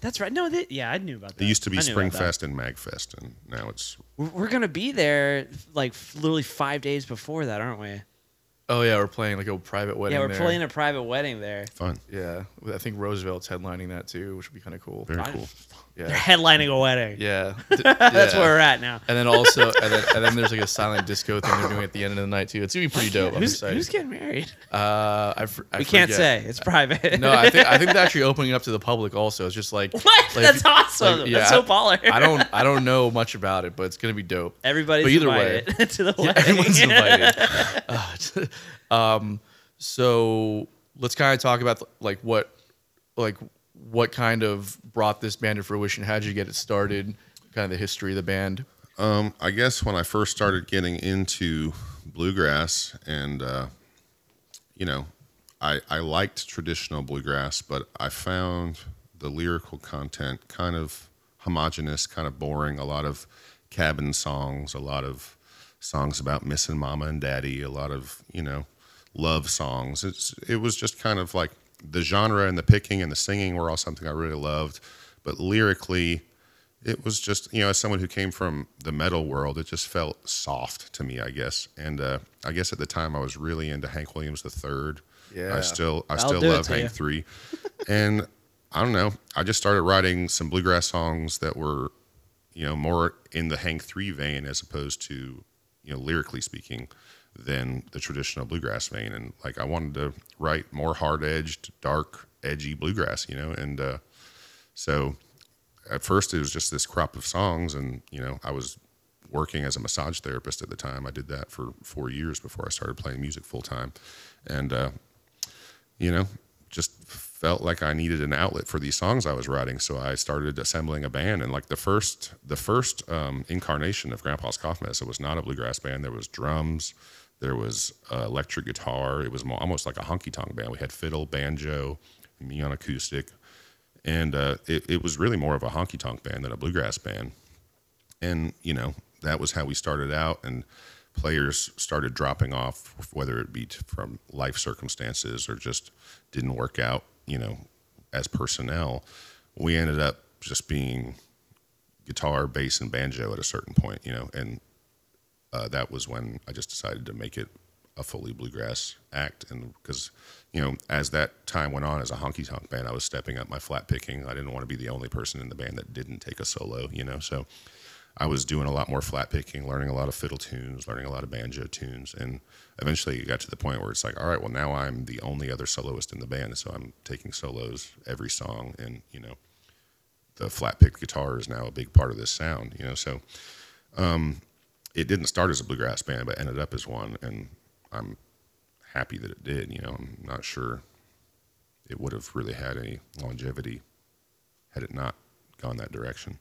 That's right. No, they, yeah, I knew about that. It Mm-hmm. used to be I knew Spring. Fest and Mag Fest, and now it's We're, we're gonna be there like literally five days before that, aren't we? Oh yeah, we're playing like a private wedding. yeah, we're there. playing a private wedding there. fun. Yeah, I think Roosevelt's headlining that too, which would be kind of cool. Very I- cool. They're headlining a wedding. yeah. That's Yeah. where we're at now. And then also, and then, and then there's like a silent disco thing they're doing at the end of the night too. It's gonna be pretty dope. I'm Who's, excited. who's getting married? uh, I, fr- I we can't say. It's private. No, I think I think they're actually opening it up to the public. Also, it's just like what? like- That's awesome. like, yeah, That's so I- baller. I don't I don't know much about it, but it's gonna be dope. Everybody's But either way- invited to the Yeah, wedding. everyone's invited. Uh, um, so let's kind of talk about like what, like what kind of brought this band to fruition. How'd you get it started? Kind of the history of the band. Um, I guess when I first started getting into bluegrass, and uh, you know, I I liked traditional bluegrass, but I found the lyrical content kind of homogenous, kind of boring. A lot of cabin songs, a lot of songs about missing mama and daddy, a lot of you know love songs. It's it was just kind of like the genre and the picking and the singing were all something I really loved, but lyrically it was just you know as someone who came from the metal world it just felt soft to me i guess and uh, i guess at the time i was really into hank williams the third Yeah. i still i I'll still love hank you. three and i don't know i just started writing some bluegrass songs that were you know more in the hank three vein as opposed to you know lyrically speaking than the traditional bluegrass vein and like i wanted to write more hard edged dark edgy bluegrass you know and uh, so at first it was just this crop of songs, and you know, I was working as a massage therapist at the time. I did that for four years before I started playing music full time, and uh, you know, just felt like I needed an outlet for these songs I was writing. So I started assembling a band. And like the first, the first um, incarnation of Grandpa's Cough it was not a bluegrass band. There was drums, there was uh, electric guitar. It was almost like a honky tonk band. We had fiddle, banjo, me on acoustic, and uh, it, it was really more of a honky tonk band than a bluegrass band. And you know that was how we started out, and players started dropping off, whether it be from life circumstances or just didn't work out, you know, as personnel. We ended up just being guitar, bass, and banjo at a certain point, you know, and uh, that was when I just decided to make it a fully bluegrass act. And because, you know, as that time went on as a honky tonk band, I was stepping up my flat picking. I didn't want to be the only person in the band that didn't take a solo, you know, so I was doing a lot more flat picking, learning a lot of fiddle tunes, learning a lot of banjo tunes, and eventually it got to the point where it's like, all right, well now I'm the only other soloist in the band, so I'm taking solos every song, and you know, the flat picked guitar is now a big part of this sound, you know. So, um, it didn't start as a bluegrass band, but ended up as one, and I'm happy that it did. You know, I'm not sure it would have really had any longevity had it not gone that direction.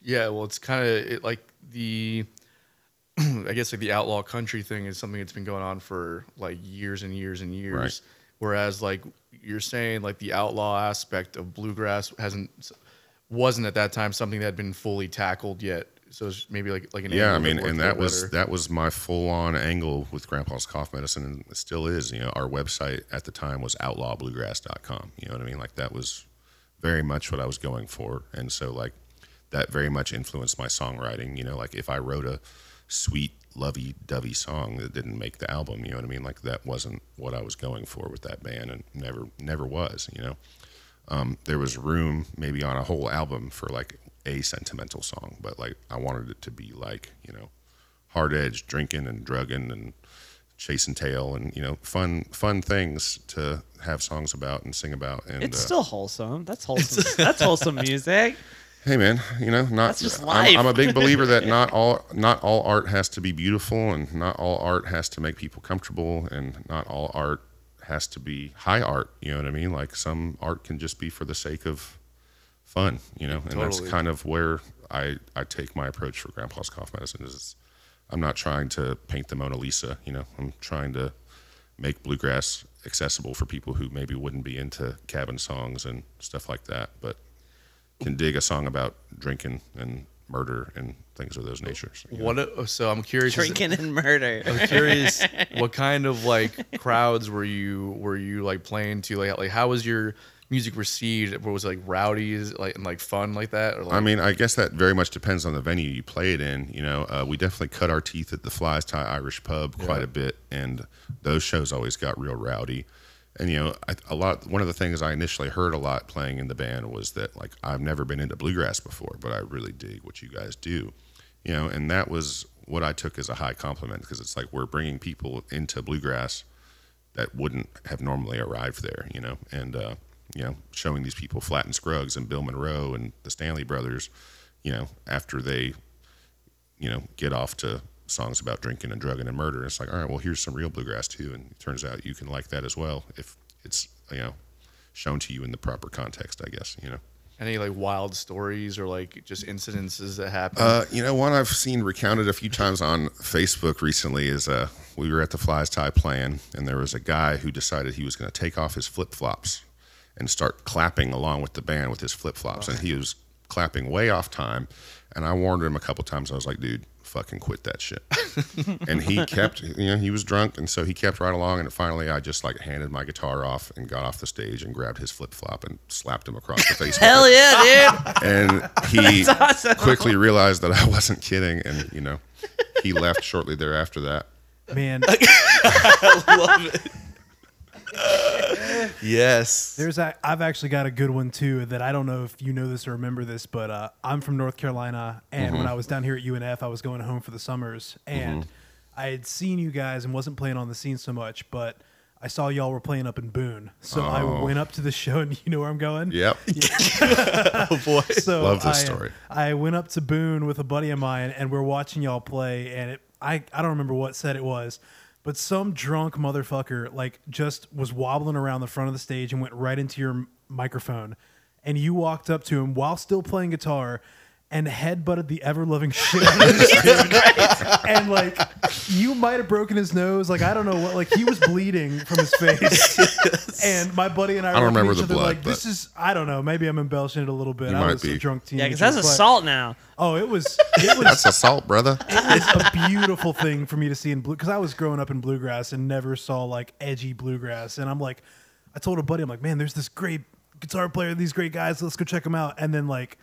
Yeah, well, it's kind of it, like the, I guess like the outlaw country thing is something that's been going on for like years and years and years. Right. Whereas like you're saying, like the outlaw aspect of bluegrass hasn't wasn't at that time something that had been fully tackled yet. So it's maybe like like an yeah, I mean, and that was better. that was my full on angle with Grandpa's cough medicine, and it still is. You know, our website at the time was outlawbluegrass.com. You know what I mean? Like that was very much what I was going for, and so like that very much influenced my songwriting. You know, like if I wrote a sweet, lovey dovey song that didn't make the album, you know what I mean? Like that wasn't what I was going for with that band, and never never was. You know, um, there was room maybe on a whole album for like a sentimental song, but like I wanted it to be like you know hard edge drinking and drugging and chasing tail and you know fun fun things to have songs about and sing about and It's uh, still wholesome. That's wholesome. That's wholesome music. hey man you know not That's just I'm, life. I'm a big believer that not all not all art has to be beautiful and not all art has to make people comfortable and not all art has to be high art you know what i mean like some art can just be for the sake of fun you know and that's kind of where i i take my approach for grandpa's cough medicine is i'm not trying to paint the mona lisa you know i'm trying to make bluegrass accessible for people who maybe wouldn't be into cabin songs and stuff like that but can dig a song about drinking and murder and things of those natures you know? what. a- So I'm curious. is- Drinking and murder. I'm curious what kind of like crowds were you were you like playing to like like how was your music received? What was like rowdy like and like fun like that or like I mean, I guess that very much depends on the venue you play it in. You know, uh, we definitely cut our teeth at the Fly's Tie Irish Pub quite Yeah. a bit, and those shows always got real rowdy. And you know, I, a lot. One of the things I initially heard a lot playing in the band was that like I've never been into bluegrass before, but I really dig what you guys do. You know, and that was what I took as a high compliment because it's like we're bringing people into bluegrass that wouldn't have normally arrived there, you know, and uh, you know, showing these people Flatt and Scruggs and Bill Monroe and the Stanley Brothers, you know, after they, you know, get off to songs about drinking and drugging and murder, it's like, all right, well, here's some real bluegrass too, and it turns out you can like that as well if it's you know shown to you in the proper context, I guess, you know. any like wild stories or like just incidences that happened? Uh, you know, one I've seen recounted a few times on Facebook recently is uh, we were at the Fly's Tie playing, and there was a guy who decided he was going to take off his flip flops and start clapping along with the band with his flip flops, and he was clapping way off time. And I warned him a couple times. I was like, "Dude, fucking quit that shit." and he kept, you know, he was drunk, and so he kept right along. And finally, I just like handed my guitar off and got off the stage and grabbed his flip flop and slapped him across the face. Hell yeah, dude. and he awesome. quickly realized that I wasn't kidding, and you know, he left shortly thereafter. That Man, yes. there's a, I've actually got a good one too that I don't know if you know this or remember this, but uh, I'm from North Carolina, and when I was down here at UNF, I was going home for the summers, and I had seen you guys and wasn't playing on the scene so much, but I saw y'all were playing up in Boone, so I Oh. went up to the show, and you know where I'm going. Yep. Oh boy. So Love this I, story. I went up to Boone with a buddy of mine, and we're watching y'all play. And it, I I don't remember what set it was, but some drunk motherfucker like just was wobbling around the front of the stage and went right into your microphone, and you walked up to him while still playing guitar. And headbutted the ever loving shit out of this dude. and like you might have broken his nose. Like I don't know what. Like he was bleeding from his face. And my buddy and I, I don't were looking at remember each the other blood, like, "This is I don't know. Maybe I'm embellishing it a little bit. You I might was a be. drunk teenager. Yeah, because that's but- assault now. Oh, it was it was That's assault, brother. it's a beautiful thing for me to see in blue because I was growing up in bluegrass and never saw like edgy bluegrass. And I'm like, I told a buddy, I'm like, man, there's this great guitar player, these great guys. Let's go check them out. And then like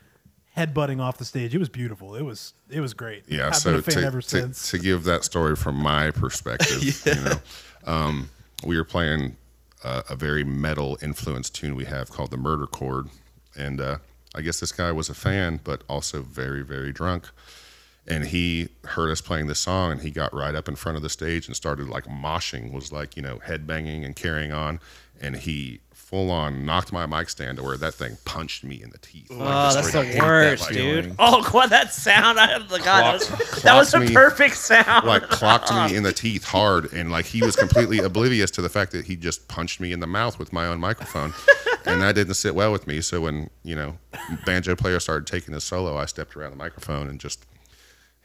headbutting off the stage, it was beautiful. It was it was great. Yeah, I've so been a fan to, ever to, since. to give that story from my perspective, you know, um, we were playing a, a very metal influenced tune we have called the Murder Chord, and uh, I guess this guy was a fan, but also very very drunk, and he heard us playing this song, and he got right up in front of the stage and started like moshing, was like you know head banging and carrying on, and he full on knocked my mic stand to where that thing punched me in the teeth. Oh, just that's the worst, that dude. feeling. Oh, what that sound! I the God, that was, that was a me. perfect sound. like clocked me in the teeth hard and like he was completely oblivious to the fact that he just punched me in the mouth with my own microphone and that didn't sit well with me so when you know banjo player started taking his solo i stepped around the microphone and just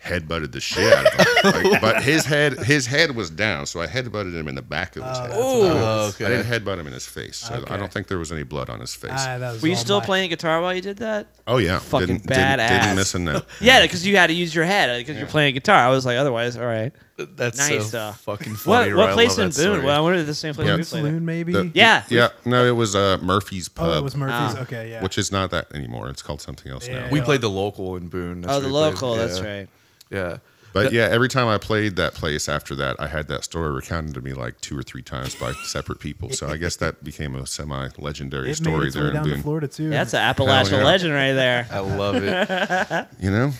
headbutted the shit out of him like, but his head his head was down so i headbutted him in the back of his head Oh, i didn't headbutt him in his face so Okay. i don't think there was any blood on his face Ah, that was Were you all still my- playing guitar while you did that? oh yeah Fucking didn't, didn't, badass. didn't miss a note Yeah, because you had to use your head because you're playing guitar. I was like, otherwise, all right. That's Nice, so uh, fucking What funny. what Roy. I place love in that Boone? story. Well, I wonder if the same place Yeah. we played. Saloon, maybe. The- Yeah. yeah no it was uh murphy's pub oh, it was Murphy's. Ah. okay, yeah. which is not that anymore it's called something else now We played the local in Boone. That's Oh, where the we played. local. That's Yeah. right. Yeah. But yeah, every time I played that place after that, I had that story recounted to me like two or three times by separate people. So I guess that became a semi-legendary it made story its there way in down to Florida too. That's an Appalachian yeah. legend right there. I love it. You know,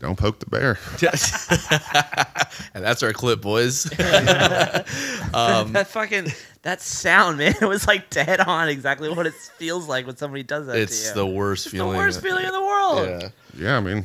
don't poke the bear. and that's our clip, boys. Um, um, that fucking that sound, man. It was like dead on exactly what it feels like when somebody does that it's to you. the worst It's the worst feeling in the world. Yeah. Yeah, I mean,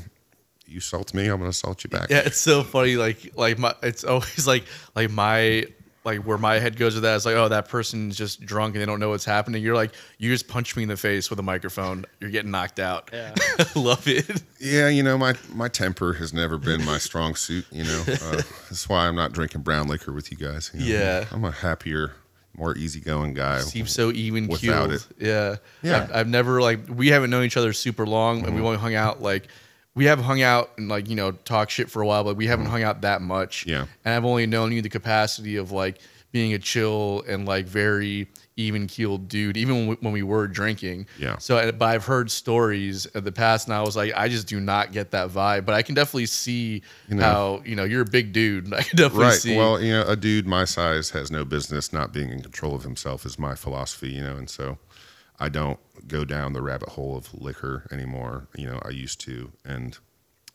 you assault me, I'm gonna assault you back. Yeah, it's so funny. Like, like my, it's always like, like my, like where my head goes with that. It's like, oh, that person's just drunk and they don't know what's happening. You're like, you just punch me in the face with a microphone. You're getting knocked out. Yeah. love it. Yeah, you know, my my temper has never been my strong suit. You know, uh, that's why I'm not drinking brown liquor with you guys. you know. Yeah. I'm a happier, more easygoing guy. Seems so even Without keeled. it. Yeah. Yeah. I've, I've never like we haven't known each other super long, and we've only hung out like we have hung out and like you know talk shit for a while, but we haven't mm-hmm. hung out that much. Yeah. And I've only known you the capacity of like being a chill and like very even keeled dude, even when we, when we were drinking. Yeah. So, but I've heard stories of the past, and I was like, I just do not get that vibe. But I can definitely see You know. how you know you're a big dude. I can definitely Right. see. Well, you know, a dude my size has no business not being in control of himself is my philosophy, you know, and so I don't go down the rabbit hole of liquor anymore. You know, I used to, and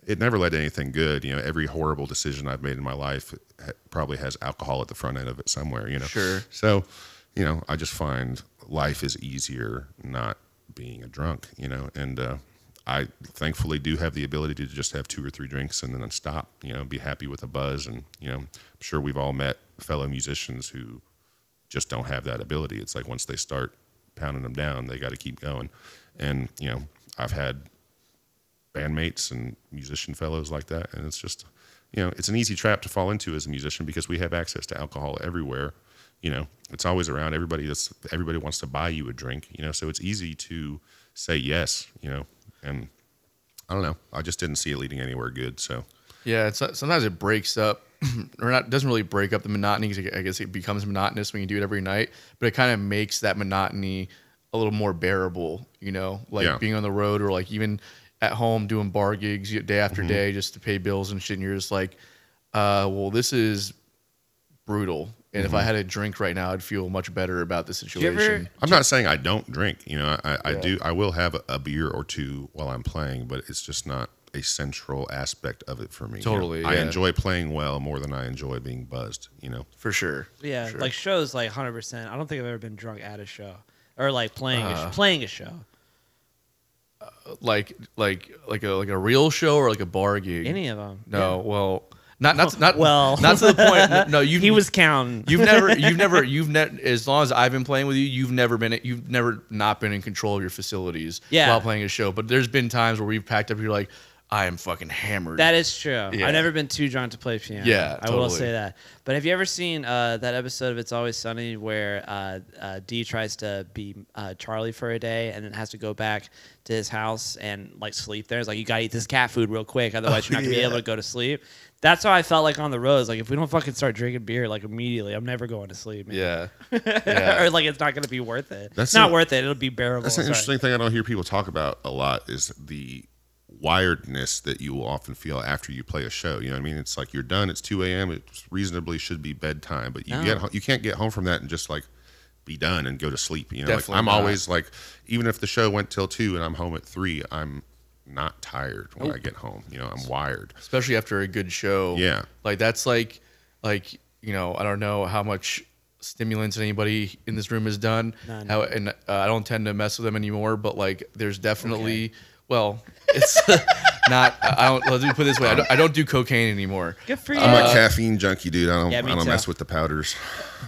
it never led to anything good. You know, every horrible decision I've made in my life probably has alcohol at the front end of it somewhere. You know, Sure. So, you know, I just find life is easier not being a drunk. You know, and uh, I thankfully do have the ability to just have two or three drinks and then stop. You know, be happy with a buzz, and you know, I'm sure we've all met fellow musicians who just don't have that ability. It's like once they start pounding them down, they got to keep going. And you know, I've had bandmates and musician fellows like that, and it's just, you know, it's an easy trap to fall into as a musician because we have access to alcohol everywhere. You know, it's always around. Everybody that's everybody wants to buy you a drink. You know, so it's easy to say yes. You know, and I don't know. I just didn't see it leading anywhere good. So Yeah, it's sometimes it breaks up, or not doesn't really break up the monotony. 'cause I guess it becomes monotonous when you do it every night, but it kind of makes that monotony a little more bearable. You know, like Yeah. being on the road or like even at home doing bar gigs day after day just to pay bills and shit. And you're just like, uh, well, this is brutal. And if I had a drink right now, I'd feel much better about the situation. ever- I'm not saying I don't drink. You know, I, I Yeah. do. I will have a, a beer or two while I'm playing, but it's just not a central aspect of it for me. Totally, I yeah. enjoy playing well more than I enjoy being buzzed. You know, for sure. Yeah, Sure. like shows like 100%. I don't think I've ever been drunk at a show or like playing a Uh. sh- playing a show. like like like a like a real show or like a bar gig. Any of them. no, well, not not not Well. not to the point. No, you he was counting. You've never, you've never, you've never. As long as I've been playing with you, you've never been, you've never not been in control of your facilities Yeah. while playing a show. But there's been times where we've packed up. You're like, I am fucking hammered. That is true. Yeah. I've never been too drunk to play piano. Yeah, I will say that. But have you ever seen uh, that episode of It's Always Sunny where uh, uh, Dee tries to be uh, Charlie for a day and then has to go back to his house and like sleep there? It's like you gotta eat this cat food real quick, otherwise you're not gonna be able to go to sleep. That's how I felt like on the road. Like if we don't fucking start drinking beer like immediately, I'm never going to sleep. man. yeah, yeah. or like it's not gonna be worth it. That's it's not a- worth it. It'll be bearable. that's an Sorry. interesting thing I don't hear people talk about a lot is the wiredness that you will often feel after you play a show. You know what I mean? It's like you're done. It's 2 a.m. It reasonably should be bedtime, but you No. get you can't get home from that and just like be done and go to sleep. You know, like, I'm not. always like, even if the show went till two and I'm home at three, I'm not tired when I get home. You know, I'm wired. Especially after a good show. Yeah. like that's like, like you know, I don't know how much stimulants anybody in this room has done. None. How and uh, I don't tend to mess with them anymore. But like, there's definitely. Well, it's not. I don't. Let me put it this way. I don't, I don't do cocaine anymore. Good for you. I'm Uh, a caffeine junkie, dude. I don't, Yeah, I me don't too. mess with the powders.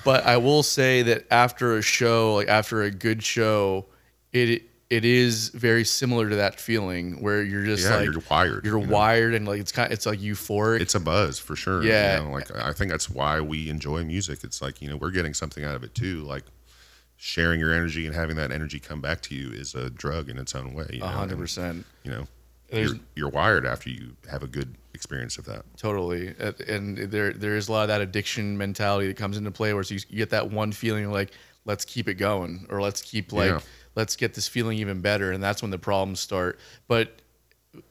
But I will say that after a show, like after a good show, it it is very similar to that feeling where you're just Yeah, like you're wired, You're you know? wired and like it's kind it's like euphoric. It's a buzz for sure. you Yeah. know, like I think that's why we enjoy music. It's like you know we're getting something out of it too. Like sharing your energy and having that energy come back to you is a drug in its own way. A hundred percent. You know, There's- you're, you're wired after you have a good experience of that. Totally, and there there is a lot of that addiction mentality that comes into play, where you, you get that one feeling like let's keep it going, or let's keep like Yeah. let's get this feeling even better, and that's when the problems start. But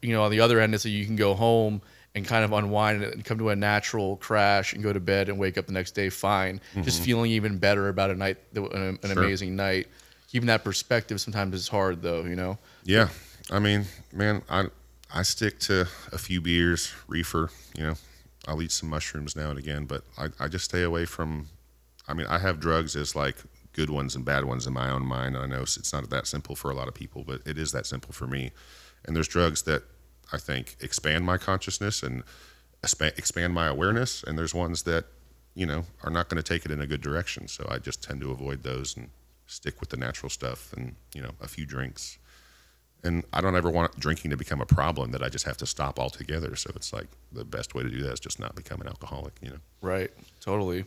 you know, on the other end, is that you can go home and kind of unwind and come to a natural crash and go to bed and wake up the next day fine, just feeling even better about a night, an, an Mm-hmm. Sure. amazing night. Keeping that perspective sometimes is hard, though. You know. Yeah, I mean, man, I I stick to a few beers, reefer. You know, I'll eat some mushrooms now and again, but I, I just stay away from. I mean, I have drugs as like good ones and bad ones in my own mind. I know it's not that simple for a lot of people, but it is that simple for me. And there's drugs that I think expand my consciousness and expa- expand my awareness, and there's ones that you know are not going to take it in a good direction. So I just tend to avoid those and stick with the natural stuff and you know a few drinks and I don't ever want drinking to become a problem that I just have to stop altogether. So it's like the best way to do that is just not become an alcoholic, you know. Right. Totally.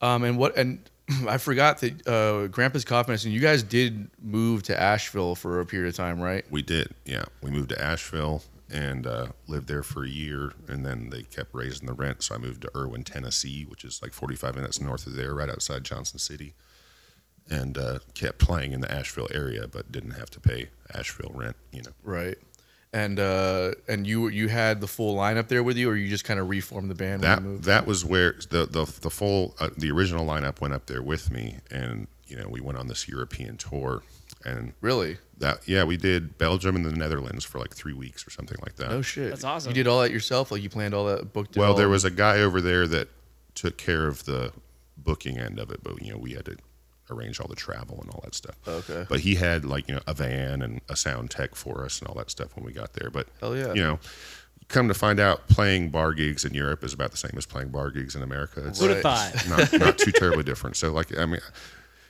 Um, and what and I forgot that uh, Grandpa's Cough Medicine. You guys did move to Asheville for a period of time, right? We did, yeah. We moved to Asheville and uh, lived there for a year, and then they kept raising the rent, so I moved to Erwin, Tennessee, which is like 45 minutes north of there, right outside Johnson City, and uh, kept playing in the Asheville area, but didn't have to pay Asheville rent, you know. Right. And uh, and you you had the full lineup there with you, or you just kind of reformed the band that when you moved? that was where the the the full uh, the original lineup went up there with me, and you know we went on this European tour, and really? that yeah we did Belgium and the Netherlands for like three weeks or something like that. Oh shit! That's awesome. You did all that yourself? Like you planned all that, booked it well, all? there was a guy over there that took care of the booking end of it, but you know we had to arrange all the travel and all that stuff. Okay. But he had like you know a van and a sound tech for us and all that stuff when we got there. But Hell yeah. you know. Come to find out, playing bar gigs in Europe is about the same as playing bar gigs in America. It's, Who'd Right. thought? not not too terribly different. So like I mean,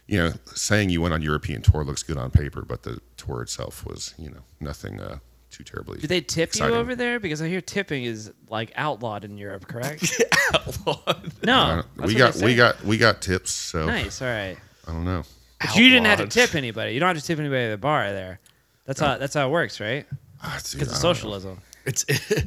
you know, saying you went on European tour looks good on paper, but the tour itself was you know nothing uh, too terribly. Do they tip exciting. you over there? Because I hear tipping is like outlawed in Europe, correct? outlawed. No, Uh, we got we got we got tips, so nice. All right, I don't know. but you didn't have to tip anybody. You don't have to tip anybody at the bar there. That's how that's how it works, right? Ah, dude, Because I of don't know. socialism. It's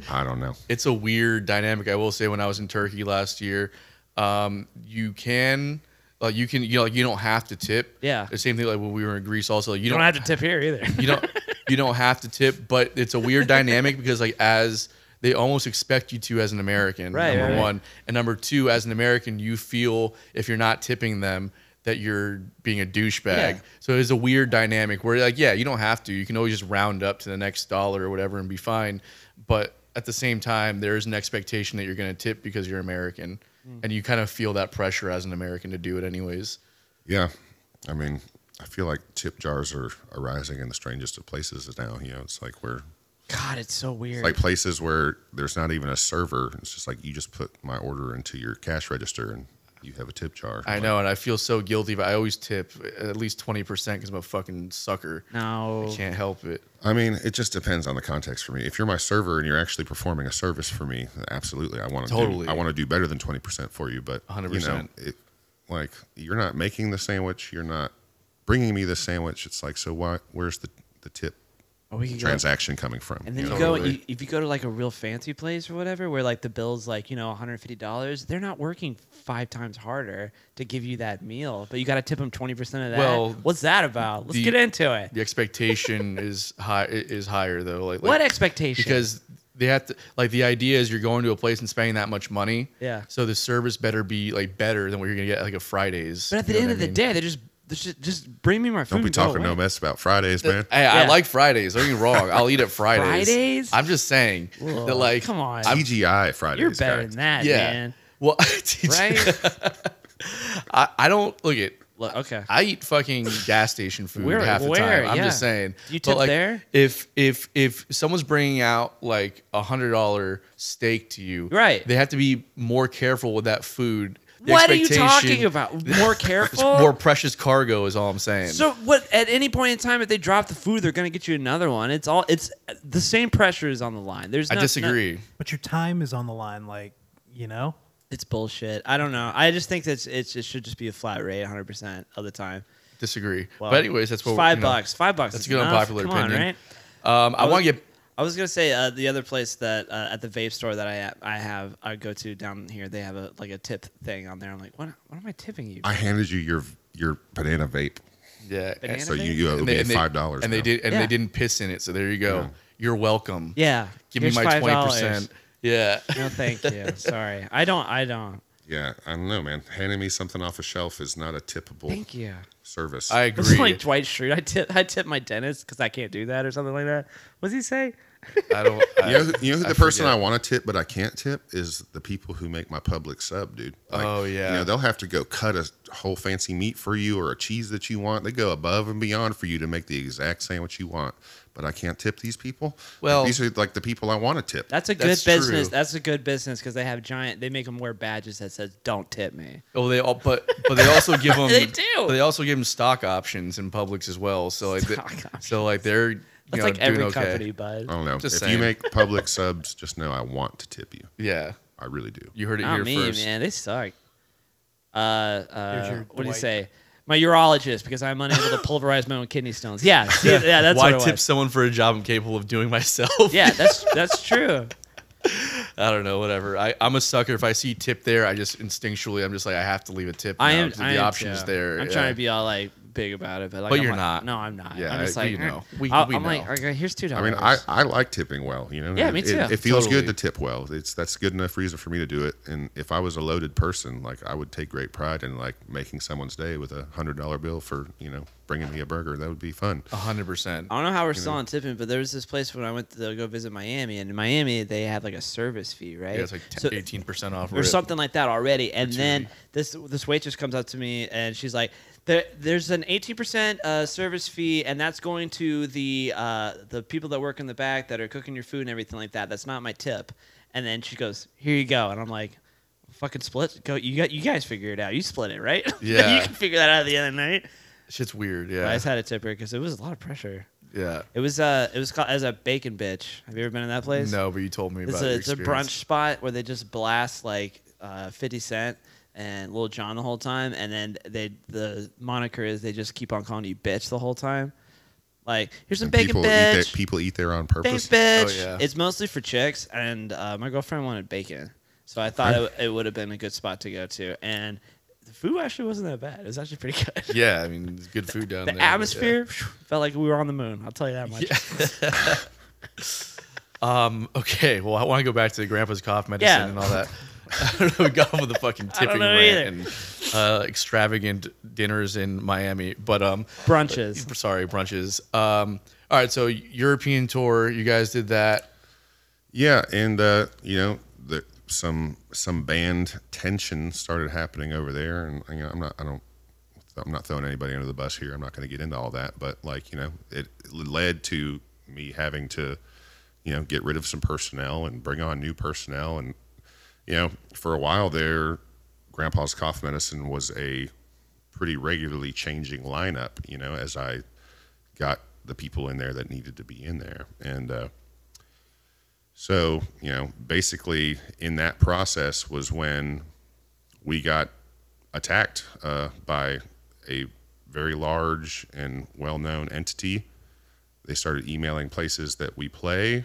I don't know. it's a weird dynamic. I will say when I was in Turkey last year, um, you can like you can you know like you don't have to tip. Yeah. The same thing like when we were in Greece also. You, You don't have to tip here either. you don't you don't have to tip, but it's a weird dynamic because like as they almost expect you to as an American. Right, Number right, right. one, and number two, as an American, you feel if you're not tipping them that you're being a douchebag. Yeah. So it's a weird dynamic where like yeah, you don't have to. You can always just round up to the next dollar or whatever and be fine. but at the same time, there is an expectation that you're going to tip because you're American, Mm. and you kind of feel that pressure as an American to do it anyways. Yeah, I mean, I feel like tip jars are arising in the strangest of places now. You know, it's like we're God, it's so weird. like places where there's not even a server. It's just like you just put my order into your cash register and you have a tip jar. I Like, know, and I feel so guilty, but I always tip at least twenty percent because I'm a fucking sucker. no, I can't help it. I mean, it just depends on the context for me. If you're my server and you're actually performing a service for me, absolutely, I want to Totally. Do, I want to do better than twenty percent for you. But you know, 100%. it, like you're not making the sandwich, you're not bringing me the sandwich. It's like, so why? Where's the the tip Or we could go- transaction coming from? And then you you know? go, Totally. you, if you go to like a real fancy place or whatever, where like the bill's like you know 150 dollars, they're not working five times harder to give you that meal, but you got to tip them 20 percent of that. Well, what's that about? Let's the- get into it. The expectation is high is higher though. Like, what expectation? because they have to like the idea is you're going to a place and spending that much money. Yeah. So the service better be like better than what you're gonna get at, like a Fridays. but at the end of I the day, they're just they just just bring me my food. Don't be and go talking no mess about Fridays, man. Hey, I Yeah. like Fridays. Don't get me wrong. I'll eat at Fridays. Fridays? I'm just saying Whoa, that like come on. I'm, TGI Fridays. You're better guys. than that, yeah. man. Well, Right? I, I don't look at. Look, okay. I eat fucking gas station food Where- half the where? time. I'm Yeah. just saying. You But, tip like, there? If if if someone's bringing out like a hundred dollar steak to you, Right. They have to be more careful with that food. The what are you talking about? More careful. More precious cargo is all I'm saying. So what? At any point in time, if they drop the food, they're gonna get you another one. It's all. It's the same pressure is on the line. There's. I no- disagree. But your time is on the line, like you know. it's bullshit. I don't know. I just think that it's, it should just be a flat rate, 100 percent of the time. disagree. Well, but anyways, that's what it's five you know. bucks. Five bucks. That's is a good enough. unpopular Come on, opinion. right? Um, I was- want to get I was gonna say uh, the other place that uh, at the vape store that I I have I go to down here. They have a like a tip thing on there. I'm like, what? What am I tipping you? I handed you your your banana vape, yeah. Banana so you vape? you owe and me and they- five dollars. and they did and Yeah. they didn't piss in it. So there you go. Yeah. You're welcome. yeah. Give here's me my $5. twenty percent. Yeah. No, thank you. Sorry, I don't. I don't. Yeah, I don't know, man. Handing me something off a shelf is not a tippable Thank you. service. I agree. It's agree. like Dwight Schrute. I tip. I tip my dentist because I can't do that or something like that. What does he say? I don't. I, you know, who- you know who I the person forget. I want to tip but I can't tip is the people who make my Publix sub, dude. Oh, yeah. You know, they'll have to go cut a whole fancy meat for you or a cheese that you want. They go above and beyond for you to make the exact sandwich you want. But I can't tip these people. Well- these are like the people I want to tip. That's a good That's business. true. That's a good business because they have giant. They make them wear badges that says "Don't tip me." Oh, they all, but but they also give them. They do. but They also give them stock options in Publix as well. So like, they- Stock options. so like they're you That's know, like every okay. company, bud. I don't know. Just if saying. you make Publix subs, just know I want to tip you. Yeah, I really do. you heard it Not here me, first. man. They suck. Uh, uh, what do you say? My urologist because I'm unable to pulverize my own kidney stones. Yeah, see, yeah, that's Why what it tip was. someone for a job I'm capable of doing myself? Yeah, that's that's true. I don't know. Whatever. I, I'm a sucker. If I see tip there, I just instinctually, I'm just like, I have to leave a tip. I now, am. 'cause I the am options too. there. I'm yeah. trying to be all like big about it, but like, But I'm you're like- not. No, I'm not. Yeah, I'm just I- like, we know. eh. We- I'll- we I'm like, okay, here's two dollars. I mean, I, I like tipping well. You know, Yeah, me It- too. It, feels Totally. good to tip well. It's that's good enough reason for me to do it. And if I was a loaded person, like I would take great pride in like making someone's day with a hundred dollar bill for you know bringing me a burger. That would be fun. A hundred percent. I don't know how we're still on tipping, but there was this place when I went to go visit Miami, and in Miami they have like a service fee, right? Yeah, it's like So- 18 percent off. or rip. something like that already. And then this this waitress comes up to me and she's like, there, "There's an 18% uh, service fee, and that's going to the uh, the people that work in the back that are cooking your food and everything like that. That's not my tip." And then she goes, "Here you go." And I'm like. Fucking split. Go. You got. You guys figure it out. You split it, right? Yeah. you can figure that out at the end of the night. Shit's weird. But I just had a tipper because it was a lot of pressure. Yeah. It was uh, it was called as a bacon bitch. Have you ever been in that place? No, but you told me about It's a your it's a brunch spot where they just blast like uh, Fifty Cent and Lil Jon the whole time, and then they the moniker is they just keep on calling you bitch the whole time. Like here's some And bacon people eat there, bitch, people eat there on bacon purpose. bitch. Oh, yeah. It's mostly for chicks, and uh, my girlfriend wanted bacon, so I thought it, it would have been a good spot to go to, and the food actually wasn't that bad. It was actually pretty good. Yeah, I mean, it's good food down The there. but yeah. atmosphere phew, felt like we were on the moon. I'll tell you that much. Um. Okay. Well, I want to go back to the grandpa's cough medicine Yeah. and all that. I don't know. We got off with the fucking tipping know rant either. and uh, extravagant dinners in Miami, but um, Brunches. sorry, brunches. Um. All right. So European tour, you guys did that. Yeah, and uh, you know, the, some some band tension started happening over there, and you know, I'm not, I don't, I'm not throwing anybody under the bus here. I'm not going to get into all that, but like you know, it led to me having to, you know, get rid of some personnel and bring on new personnel, and you know, for a while there, Grandpa's Cough Medicine was a pretty regularly changing lineup. You know, as I got the people in there that needed to be in there, and uh, so, you know, basically in that process was when we got attacked uh, by a very large and well known entity. They started emailing places that we play,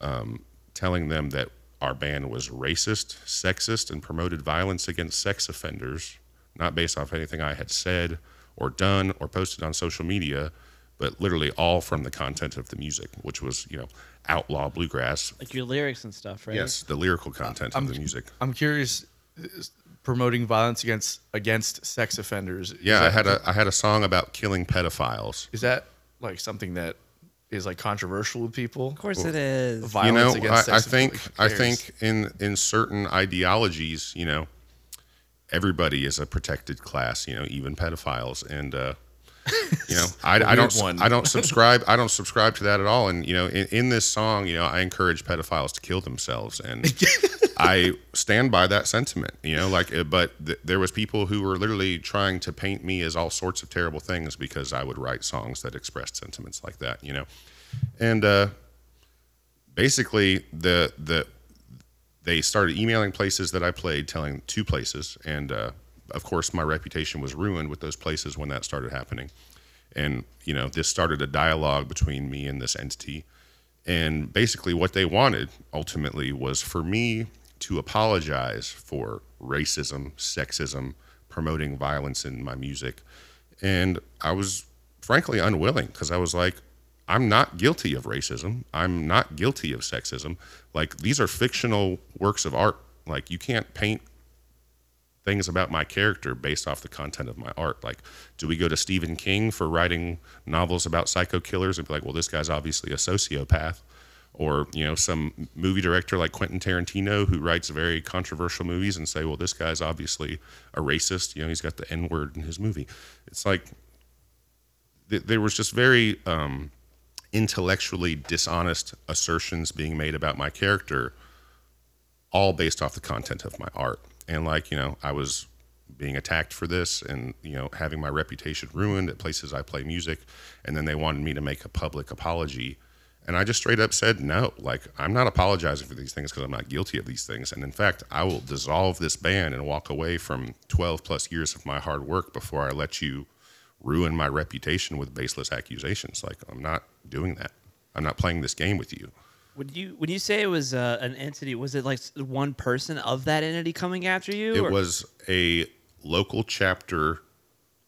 um, telling them that our band was racist, sexist, and promoted violence against sex offenders, not based off anything I had said or done or posted on social media, but literally all from the content of the music, which was, you know, outlaw bluegrass. Like your lyrics and stuff, right? Yes, the lyrical content of the music. I'm curious, promoting violence against against sex offenders. is Yeah, I had a I had a song about killing pedophiles. Is that like something that is like controversial with people? Of course it is. Violence you know, against I, I sex think. I think in in certain ideologies, you know, everybody is a protected class. You know, even pedophiles, and uh, you know, I, I don't one. I don't subscribe I don't subscribe to that at all. And you know, in, in this song, you know, I encourage pedophiles to kill themselves, and I stand by that sentiment. You know, like, uh, but th- there was people who were literally trying to paint me as all sorts of terrible things because I would write songs that expressed sentiments like that. You know, and uh, basically the the they started emailing places that I played, telling two places, and uh, of course my reputation was ruined with those places when that started happening. And you know, this started a dialogue between me and this entity, and basically what they wanted ultimately was for me to apologize for racism, sexism, promoting violence in my music, and I was frankly unwilling because I was like, I'm not guilty of racism. I'm not guilty of sexism. Like these are fictional works of art. Like you can't paint things about my character based off the content of my art. Like, do we go to Stephen King for writing novels about psycho killers and be like, well, this guy's obviously a sociopath? Or, you know, some movie director like Quentin Tarantino who writes very controversial movies and say, well, this guy's obviously a racist. You know, he's got the N word in his movie. It's like, th- there was just very um, intellectually dishonest assertions being made about my character, all based off the content of my art. And like, you know, I was being attacked for this and, you know, having my reputation ruined at places I play music. And then they wanted me to make a public apology. And I just straight up said, no, like, I'm not apologizing for these things because I'm not guilty of these things. And in fact, I will dissolve this band and walk away from 12 plus years of my hard work before I let you ruin my reputation with baseless accusations. Like, I'm not doing that. I'm not playing this game with you. Would you when you say it was uh, an entity? Was it like one person of that entity coming after you? It or- was a local chapter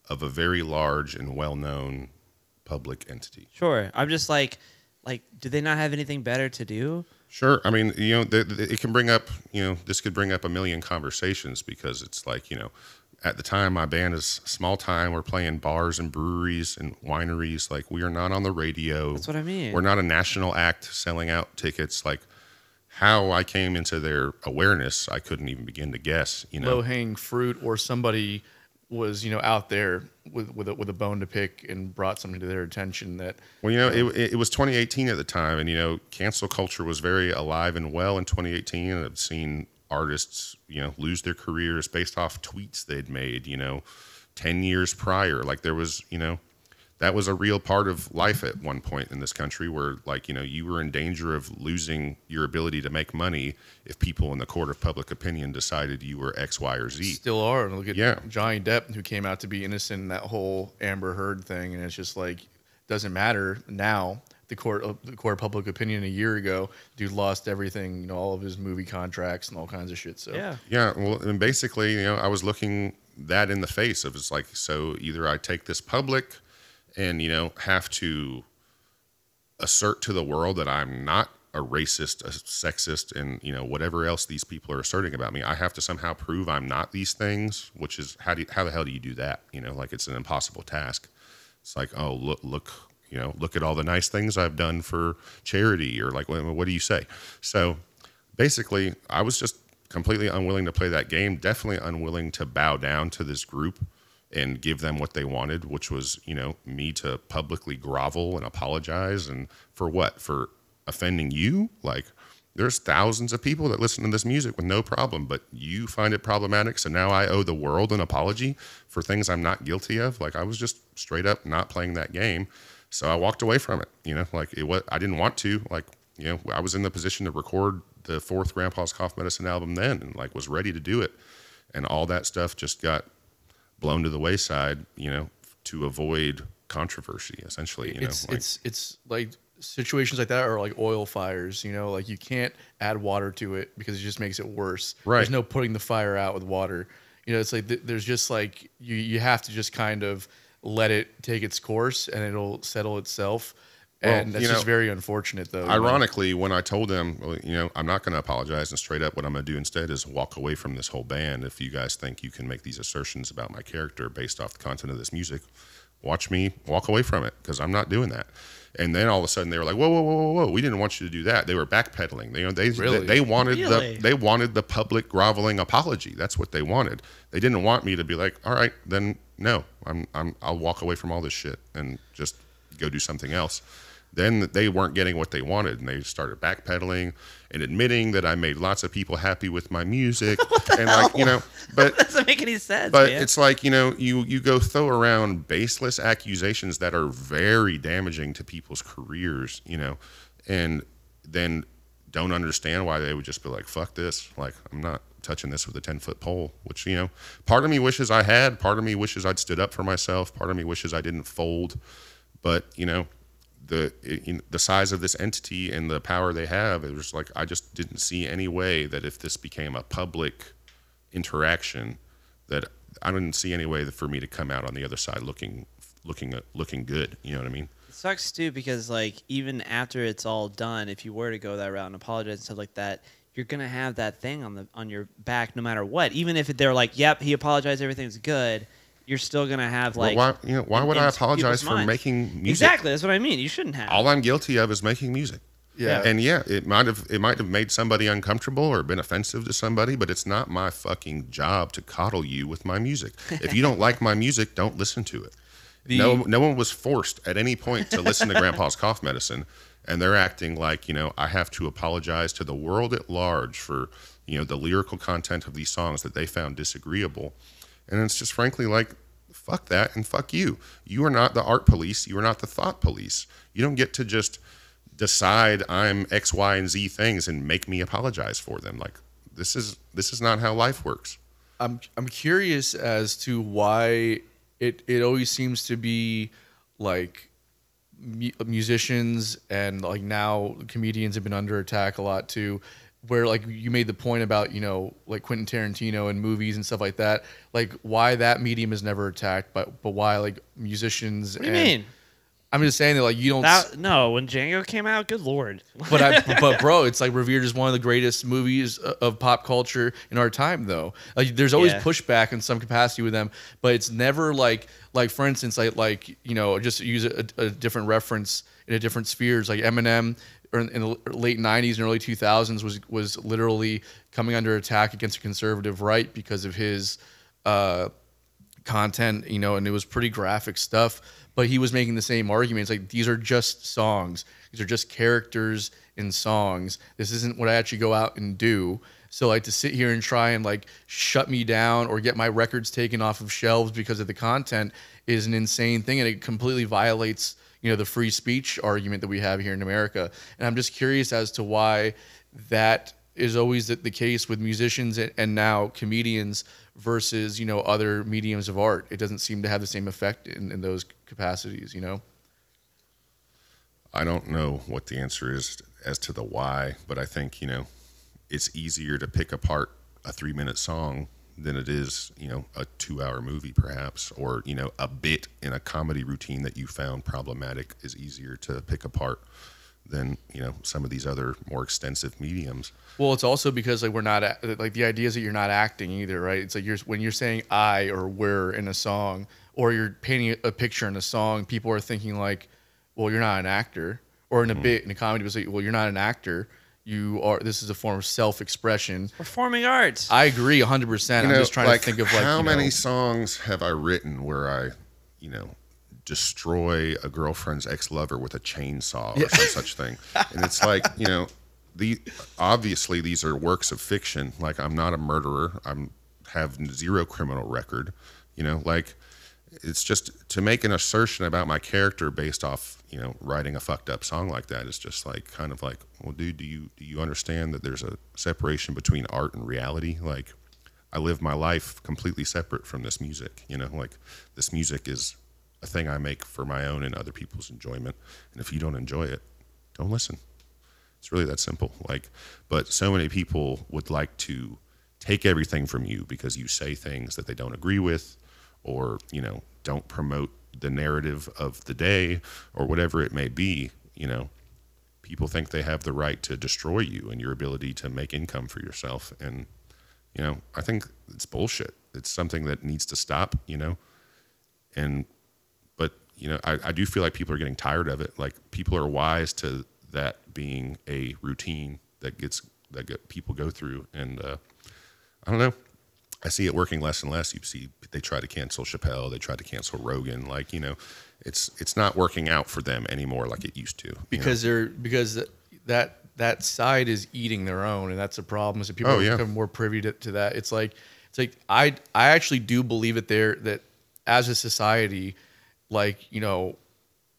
of a very large and well known public entity. Sure. I'm just like, like, do they not have anything better to do? Sure. I mean, you know, th- th- it can bring up, you know, this could bring up a million conversations because it's like, you know, at the time my band is small time. We're playing bars and breweries and wineries. Like we are not on the radio. That's what I mean. We're not a national act selling out tickets. Like how I came into their awareness, I couldn't even begin to guess. You know, low hanging fruit or somebody was you know out there with with a, with a bone to pick and brought something to their attention that Well, you know, it, it, it was 2018 at the time, and you know, cancel culture was very alive and well in 2018. And I've seen artists, you know, lose their careers based off tweets they'd made, you know, 10 years prior. Like there was, you know, that was a real part of life at one point in this country where, like, you know, you were in danger of losing your ability to make money if people in the court of public opinion decided you were X, Y, or Z. still are. And look at Yeah. Johnny Depp, who came out to be innocent in that whole Amber Heard thing, and it's just like doesn't matter now. The court, of the court of public opinion a year ago, dude lost everything, you know, all of his movie contracts and all kinds of shit. So Yeah. Yeah, well, and basically, you know, I was looking that in the face of it's like, so either I take this public and, you know, have to assert to the world that I'm not a racist, a sexist, and, you know, whatever else these people are asserting about me. I have to somehow prove I'm not these things, which is how do you, how the hell do you do that? You know, like it's an impossible task. It's like, oh, look, look, you know, look at all the nice things I've done for charity, or like, what, do you say? So basically, I was just completely unwilling to play that game. Definitely unwilling to bow down to this group and give them what they wanted, which was, you know, me to publicly grovel and apologize. And for what? For offending you? Like, there's thousands of people that listen to this music with no problem, but you find it problematic. So now I owe the world an apology for things I'm not guilty of. Like, I was just straight up not playing that game. So I walked away from it. You know, like it was, I didn't want to. Like, you know, I was in the position to record the fourth Grandpa's Cough Medicine album then and like was ready to do it. And all that stuff just got blown to the wayside, you know, to avoid controversy, essentially. You it's know, like, it's it's like situations like that are like oil fires. You know, like you can't add water to it because it just makes it worse. Right. There's no putting the fire out with water. You know, it's like th- there's just like you you have to just kind of let it take its course and it'll settle itself. Well, And that's you just very unfortunate, though. you know? Ironically, when I told them, well, you know, I'm not going to apologize and straight up, what I'm going to do instead is walk away from this whole band. If you guys think you can make these assertions about my character based off the content of this music, watch me walk away from it because I'm not doing that. And then all of a sudden they were like, whoa, whoa, whoa, whoa, whoa! We didn't want you to do that. They were backpedaling. They, you know, they Really? they, they wanted Really? the they wanted the public groveling apology. That's what they wanted. They didn't want me to be like, all right, then no, I'm I'm I'll walk away from all this shit and just go do something else. Then they weren't getting what they wanted, and they started backpedaling and admitting that I made lots of people happy with my music, and like you know, but doesn't make any sense, but man. it's like you know you you go throw around baseless accusations that are very damaging to people's careers you know and then don't understand why they would just be like fuck this like i'm not touching this with a 10 foot pole which you know part of me wishes i had part of me wishes i'd stood up for myself part of me wishes i didn't fold but you know the the size of this entity and the power they have it was like i just didn't see any way that if this became a public interaction that I didn't see any way for me to come out on the other side looking looking uh, looking good. You know what I mean? It sucks too because like even after it's all done, if you were to go that route and apologize and stuff like that, you're gonna have that thing on the on your back no matter what. Even if they're like, "Yep, he apologized, everything's good," you're still gonna have Well, like. why you know why would I apologize for minds. making music? Exactly, that's what I mean. You shouldn't have. All I'm guilty of is making music. Yeah. And yeah, it might have it might have made somebody uncomfortable or been offensive to somebody, but it's not my fucking job to coddle you with my music. If you don't like my music, don't listen to it. no no one was forced at any point to listen to Grandpa's cough medicine, and they're acting like you know I have to apologize to the world at large for you know the lyrical content of these songs that they found disagreeable, and it's just frankly like fuck that and fuck you. You are not the art police. You are not the thought police. You don't get to just decide I'm X, Y, and Z things and make me apologize for them. Like this is this is not how life works. I'm I'm curious as to why it it always seems to be like mu- musicians and like now comedians have been under attack a lot too where like you made the point about you know like Quentin Tarantino and movies and stuff like that like why that medium is never attacked but but why like musicians what do you and- mean? I'm just saying that like you don't That, no, when Django came out, good lord. but I, but bro, it's like revered as one of the greatest movies of pop culture in our time, though. Like, there's always Yeah. pushback in some capacity with them, but it's never like like for instance, like like you know, just use a, a different reference in a different spheres, like Eminem. In in the late '90s and early 2000s, was was literally coming under attack against the conservative right because of his uh, content, you know, and it was pretty graphic stuff. But he was making the same arguments like these are just songs. These are just characters in songs. This isn't what I actually go out and do. So like to sit here and try and like shut me down or get my records taken off of shelves because of the content is an insane thing and it completely violates, you know, the free speech argument that we have here in America. And I'm just curious as to why that is always the, case with musicians and, and now comedians versus you know other mediums of art it doesn't seem to have the same effect in, in those capacities you know I don't know what the answer is as to the why, but I think, you know, it's easier to pick apart a three minute song than it is, you know, a two hour movie perhaps, or, you know, a bit in a comedy routine that you found problematic is easier to pick apart than, you know, some of these other more extensive mediums. well it's also because like we're not like the idea is that you're not acting either right it's like you're when you're saying i or we're in a song or you're painting a picture in a song people are thinking like well, you're not an actor, or in a hmm. bit in a comedy, people say, well, you're not an actor. You are. This is a form of self-expression. Performing arts. I agree 100. percent I'm know, just trying like, to think of like how many know- songs have I written where I, you know, destroy a girlfriend's ex-lover with a chainsaw or some such thing, and it's like you know, the obviously these are works of fiction. Like I'm not a murderer. I'm have zero criminal record. You know, like it's just to make an assertion about my character based off you know writing a fucked up song like that is just like kind of like well dude do you do you understand that there's a separation between art and reality? Like i live my life completely separate from this music you know? Like this music is a thing i make for my own and other people's enjoyment. And if you don't enjoy it don't listen. It's really that simple. Like but so many people would like to take everything from you because you say things that they don't agree with or you know don't promote the narrative of the day or whatever it may be you know people think they have the right to destroy you and your ability to make income for yourself. And you know i think it's bullshit. It's something that needs to stop you know? And but you know I, I do feel like people are getting tired of it. Like people are wise to that being a routine that gets that get people go through. And uh, i don't know I see it working less and less. You see, they try to cancel Chappelle, they try to cancel Rogan. Like you know, it's it's not working out for them anymore like it used to. you know? because they're because that that side is eating their own, and that's a problem. So people Oh, yeah. becoming more privy to, to that. It's like it's like I I actually do believe it there that as a society, like you know,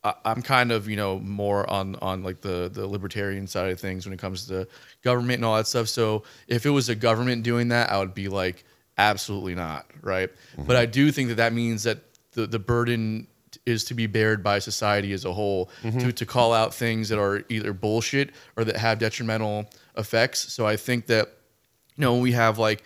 I, I'm kind of you know more on on like the the libertarian side of things when it comes to government and all that stuff. So if it was a government doing that, I would be like absolutely not, right? Mm-hmm. But I do think that that means that the the burden is to be bared by society as a whole mm-hmm. to to call out things that are either bullshit or that have detrimental effects. So I think that you know we have like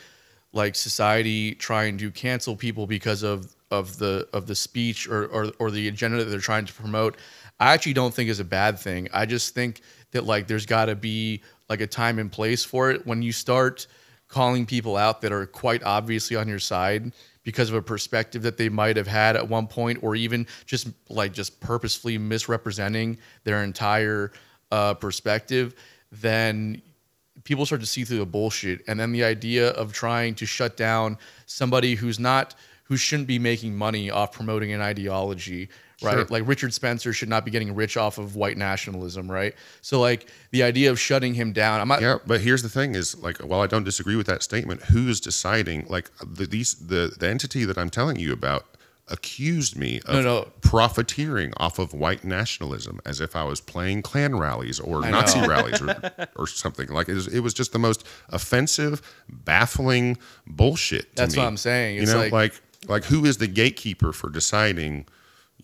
like society trying to cancel people because of of the of the speech or, or or the agenda that they're trying to promote i actually don't think is a bad thing i just think that like there's got to be like a time and place for it when you start calling people out that are quite obviously on your side because of a perspective that they might have had at one point or even just like just purposefully misrepresenting their entire uh, perspective then people start to see through the bullshit. And then the idea of trying to shut down somebody who's not who shouldn't be making money off promoting an ideology right Sure. like richard spencer should not be getting rich off of white nationalism right so like the idea of shutting him down i'm not Yeah, but here's the thing: is like, while I don't disagree with that statement, who's deciding? Like, the these the the entity that I'm telling you about accused me of No, no. profiteering off of white nationalism, as if I was playing Klan rallies or I Nazi know. rallies or or something. Like, it was, it was just the most offensive, baffling bullshit. To That's me. what I'm saying. You know, like- like like who is the gatekeeper for deciding?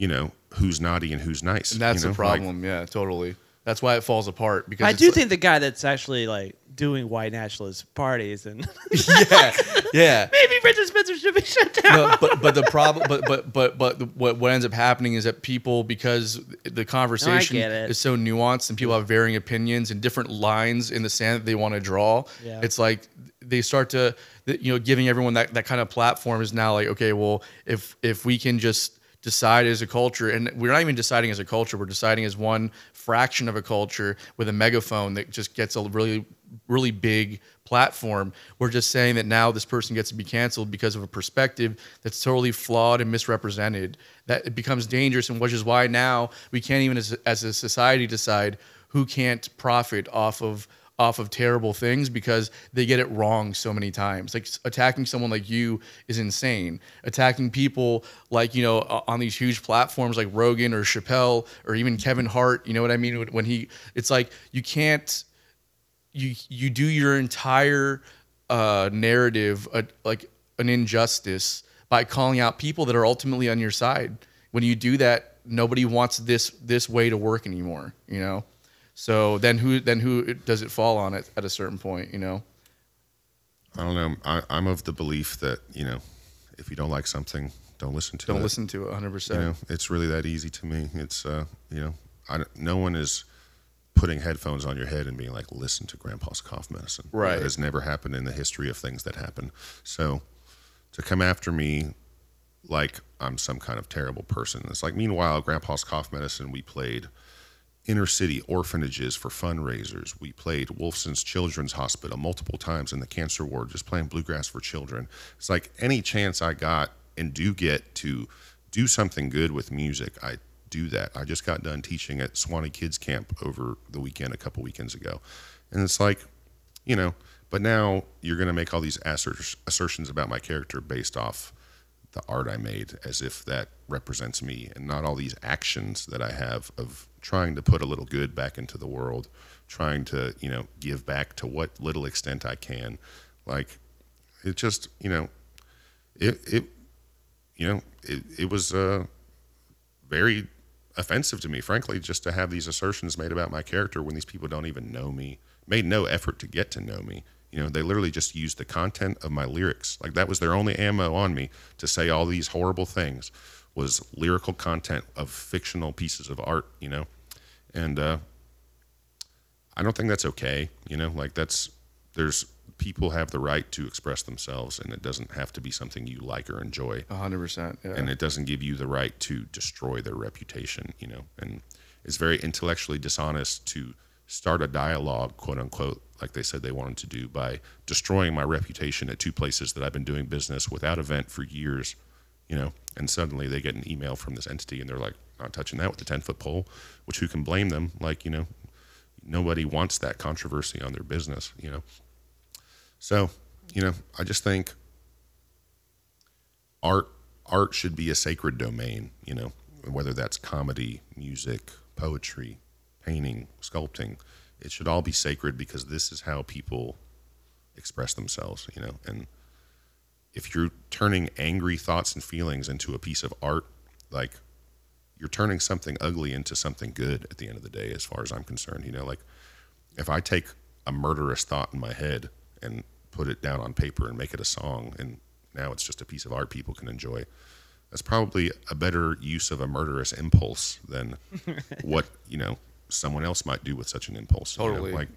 You know, who's naughty and who's nice. and that's you know? the Like, problem yeah totally that's why it falls apart because I do like- think the guy that's actually like doing white nationalist parties and yeah yeah maybe Richard Spencer should be shut down. no, but but the problem, but but but but the, what what ends up happening is that people, because the conversation get it. is so nuanced and people have varying opinions and different lines in the sand that they want to draw. Yeah. It's like they start to, you know, giving everyone that that kind of platform is now like, okay, well, if if we can just decide as a culture and we're not even deciding as a culture we're deciding as one fraction of a culture with a megaphone that just gets a really really big platform. We're just saying that now this person gets to be canceled because of a perspective that's totally flawed and misrepresented that it becomes dangerous and which is why now we can't even as, as a society decide who can't profit off of off of terrible things because they get it wrong so many times. Like attacking someone like you is insane. Attacking people like, you know, on these huge platforms like Rogan or Chappelle or even Kevin Hart, you know what I mean? When- he, it's like you can't, you you do your entire uh, narrative uh, like an injustice by calling out people that are ultimately on your side. When you do that, nobody wants this this way to work anymore. You know. So then who then who does it fall on at, at a certain point? You know. I don't know. I, I'm of the belief that you know, if you don't like something, don't listen to it. Don't listen to it 100. You percent know, it's really that easy to me. It's uh, you know, I no one is putting headphones on your head and being like, listen to Grandpa's cough medicine. Right. That has never happened in the history of things that happen. So to come after me like I'm some kind of terrible person. It's like meanwhile, Grandpa's Cough Medicine, we played inner city orphanages for fundraisers. We played Wolfson's Children's Hospital multiple times in the cancer ward, just playing bluegrass for children. It's like any chance I got and do get to do something good with music, I do that. I just got done teaching at Suwannee Kids Camp over the weekend, a couple weekends ago. And it's like, you know, but now you're going to make all these assertions about my character based off the art I made as if that represents me and not all these actions that I have of trying to put a little good back into the world, trying to, you know, give back to what little extent I can. Like it just, you know, it it you know, it it was uh very offensive to me, frankly, just to have these assertions made about my character when these people don't even know me, made no effort to get to know me. You know, they literally just used the content of my lyrics. Like that was their only ammo on me to say all these horrible things was lyrical content of fictional pieces of art, you know? And uh I don't think that's okay, you know? Like that's there's people have the right to express themselves and it doesn't have to be something you like or enjoy A hundred percent. Yeah. and it doesn't give you the right to destroy their reputation, you know. And it's very intellectually dishonest to start a dialogue, quote unquote, like they said they wanted to do by destroying my reputation at two places that I've been doing business without event for years, you know. And suddenly they get an email from this entity and they're like, not touching that with a 10 foot pole, which who can blame them? Like, you know, nobody wants that controversy on their business, you know. So, you know, I just think art art should be a sacred domain, you know, whether that's comedy, music, poetry, painting, sculpting. It should all be sacred because this is how people express themselves, you know. And if you're turning angry thoughts and feelings into a piece of art, like you're turning something ugly into something good at the end of the day, as far as I'm concerned. You know, like if I take a murderous thought in my head and put it down on paper and make it a song, and now it's just a piece of art people can enjoy, that's probably a better use of a murderous impulse than what you know someone else might do with such an impulse. you know? Totally. Like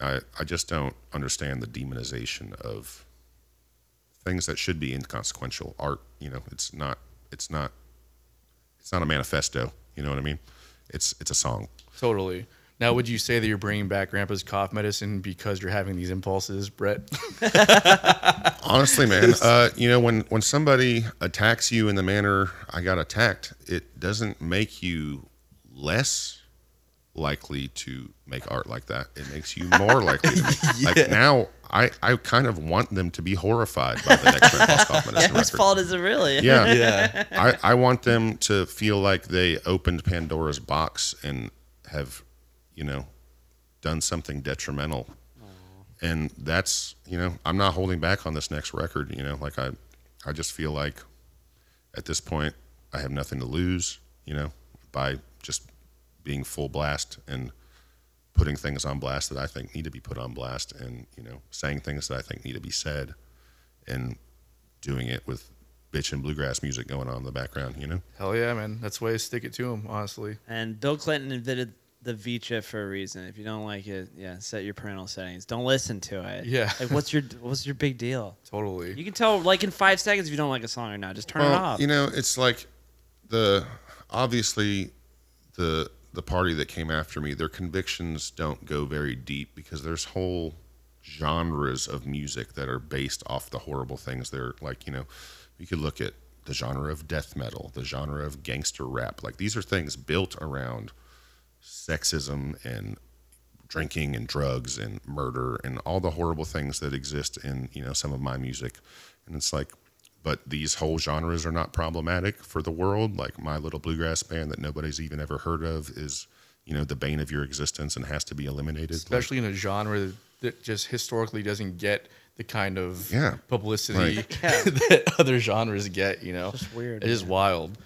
I, I just don't understand the demonization of things that should be inconsequential art. You know, it's not. It's not. It's not a manifesto. You know what I mean? It's it's a song. totally. Now, would you say that you're bringing back Grandpa's cough medicine because you're having these impulses, Brett? Honestly, man, uh, you know when when somebody attacks you in the manner I got attacked, it doesn't make you less likely to make art like that. It makes you more likely. To make Like now, I I kind of want them to be horrified by the next Grandpa's Cough Yeah, whose fault is it really? Yeah, yeah. I, I want them to feel like they opened Pandora's box and have, you know, done something detrimental. And that's, you know, I'm not holding back on this next record. You know, like I, I just feel like at this point I have nothing to lose. You know, by just being full blast and putting things on blast that I think need to be put on blast, and you know, saying things that I think need to be said, and doing it with bitch and bluegrass music going on in the background. You know, Hell yeah, man. That's the way to stick it to him, honestly. And Bill Clinton invented the V chip for a reason. If you don't like it, yeah, set your parental settings. Don't listen to it. Yeah. Like, what's your what's your big deal? Totally. You can tell like in five seconds if you don't like a song or not. Just turn it off. you know, it's like the obviously the the party that came after me. Their convictions don't go very deep because there's whole genres of music that are based off the horrible things. They're like, you know, you could look at the genre of death metal, the genre of gangster rap. Like these are things built around sexism and drinking and drugs and murder and all the horrible things that exist in you know some of my music and it's like but these whole genres are not problematic for the world like my little bluegrass band that nobody's even ever heard of is you know the bane of your existence and has to be eliminated Like, Especially in a genre that just historically doesn't get the kind of Yeah. publicity Like- that other genres get. You know, just weird, It is yeah. wild.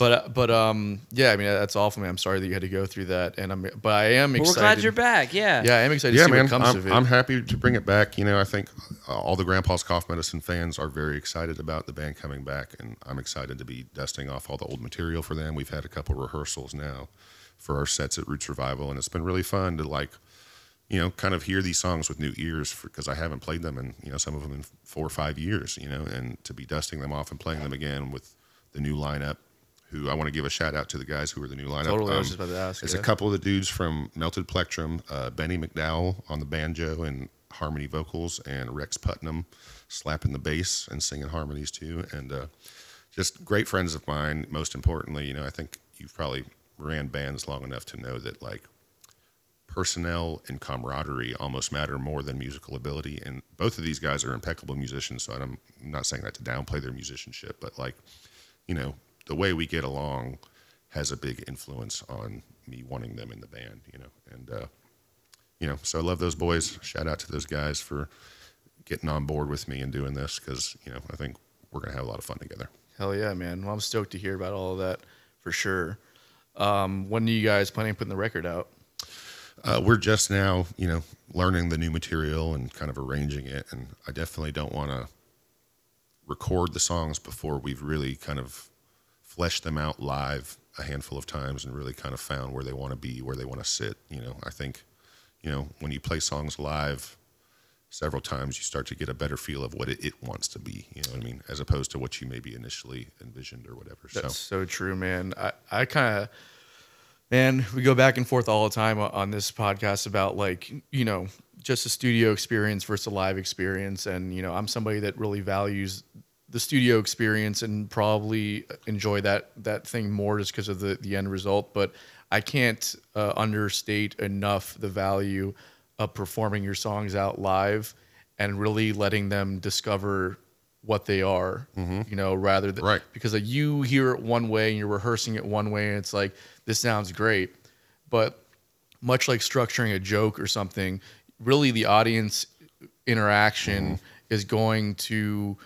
But uh, but um yeah, I mean that's awful, man. I'm sorry that you had to go through that, and I'm but I am But excited. we're glad you're back. Yeah. Yeah, I am excited yeah, to see man, what comes I'm, of it. I'm happy to bring it back. You know, I think uh, all the Grandpa's Cough Medicine fans are very excited about the band coming back, and I'm excited to be dusting off all the old material for them. We've had a couple rehearsals now for our sets at Roots Revival, and it's been really fun to like, you know, kind of hear these songs with new ears because I haven't played them in, you know, some of them in four or five years, you know, and to be dusting them off and playing them again with the new lineup. Who I want to give a shout out to the guys who are the new lineup. Totally, I was just about to ask, There's yeah. a couple of the dudes from Melted Plectrum, uh, Benny McDowell on the banjo and harmony vocals, and Rex Putnam slapping the bass and singing harmonies too. And uh, just great friends of mine. Most importantly, you know, I think you've probably ran bands long enough to know that like personnel and camaraderie almost matter more than musical ability. And both of these guys are impeccable musicians. So I'm not saying that to downplay their musicianship, but like, you know, the way we get along has a big influence on me wanting them in the band, you know, and, uh, you know, so I love those boys. Shout out to those guys for getting on board with me and doing this because, you know, I think we're going to have a lot of fun together. Hell yeah, man. Well, I'm stoked to hear about all of that for sure. Um, when are you guys planning on putting the record out? Uh, we're just now, you know, learning the new material and kind of arranging it. And I definitely don't want to record the songs before we've really kind of fleshed them out live a handful of times and really kind of found where they want to be, where they want to sit. You know, I think, you know, when you play songs live several times, you start to get a better feel of what it, it wants to be. You know what I mean? As opposed to what you maybe initially envisioned or whatever. That's so so true, man. I, I kind of, man, we go back and forth all the time on this podcast about like, you know, just a studio experience versus a live experience. And, you know, I'm somebody that really values the studio experience and probably enjoy that, that thing more just because of the, the end result. But I can't uh, understate enough the value of performing your songs out live and really letting them discover what they are, you know, rather than Right. because like, you hear it one way and you're rehearsing it one way and it's like this sounds great but much like structuring a joke or something really the audience interaction is going to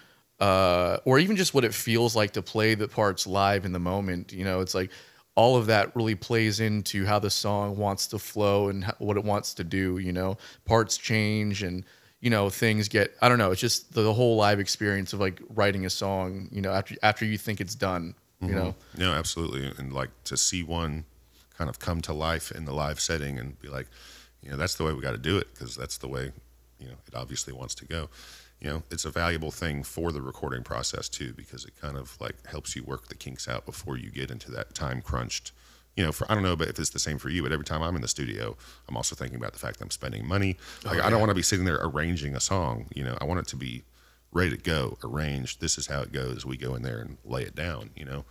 uh, or even just what it feels like to play the parts live in the moment you know it's like all of that really plays into how the song wants to flow and what it wants to do you know parts change and you know things get i don't know it's just the, the whole live experience of like writing a song you know after after you think it's done you know No, absolutely. And like to see one kind of come to life in the live setting and be like, you know, that's the way we got to do it because that's the way, you know, it obviously wants to go. You know, it's a valuable thing for the recording process too because it kind of like helps you work the kinks out before you get into that time crunched. You know, for I don't know, but if it's the same for you, but every time I'm in the studio, I'm also thinking about the fact that I'm spending money. Oh, like I don't want to be sitting there arranging a song. You know, I want it to be ready to go, arranged. This is how it goes. We go in there and lay it down, you know,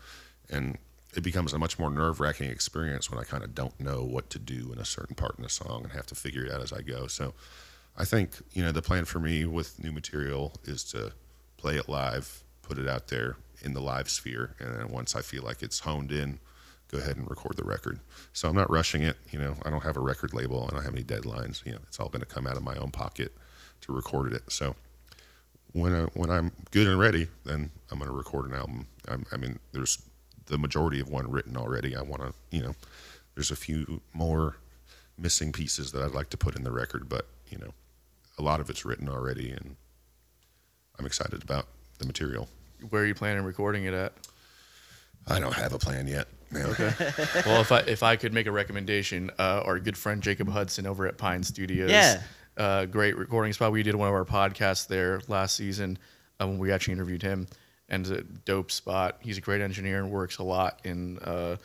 and it becomes a much more nerve wracking experience when I kind of don't know what to do in a certain part in a song and have to figure it out as I go. So I think, you know, the plan for me with new material is to play it live, put it out there in the live sphere. And then once I feel like it's honed in, go ahead and record the record. So I'm not rushing it. You know, I don't have a record label. I don't have any deadlines. You know, it's all going to come out of my own pocket to record it. So when I, when I'm good and ready, then I'm going to record an album. I'm, I mean, there's the majority of one written already. I want to, you know, there's a few more missing pieces that I'd like to put in the record, but you know, a lot of it's written already, and I'm excited about the material. where are you planning on recording it at I don't have a plan yet. Man. Okay. well, if I if I could make a recommendation, uh, our good friend Jacob Hudson over at Pine Studios, Yeah. uh, great recording spot. We did one of our podcasts there last season uh, when we actually interviewed him, and it's a dope spot. He's a great engineer and works a lot in, uh,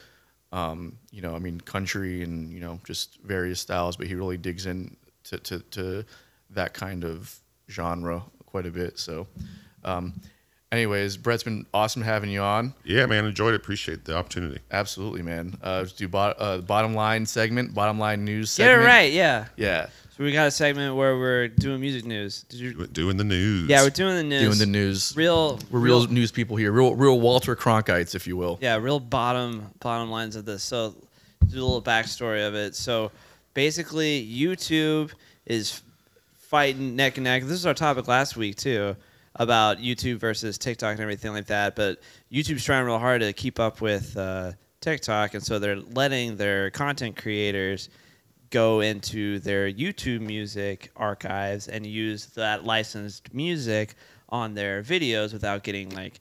um, you know, I mean, country and you know just various styles, but he really digs in to to, to that kind of genre quite a bit. So. Um, Anyways, Brett's been awesome having you on. Yeah, man, enjoyed it. Appreciate the opportunity. Absolutely, man. Uh, let's do bot, uh, bottom line segment, bottom line news Get it segment. right, yeah. Yeah, So we got a segment where we're doing music news. Did you? Doing the news. Yeah, we're doing the news. doing the news. Real, We're real, news people here. Real, real Walter Cronkites, if you will. yeah, real bottom bottom lines of this. So, do a little backstory of it. So, basically, YouTube is fighting neck and neck. This is our topic last week too about YouTube versus TikTok and everything like that. But YouTube's trying real hard to keep up with uh, TikTok, and so they're letting their content creators go into their YouTube music archives and use that licensed music on their videos without getting like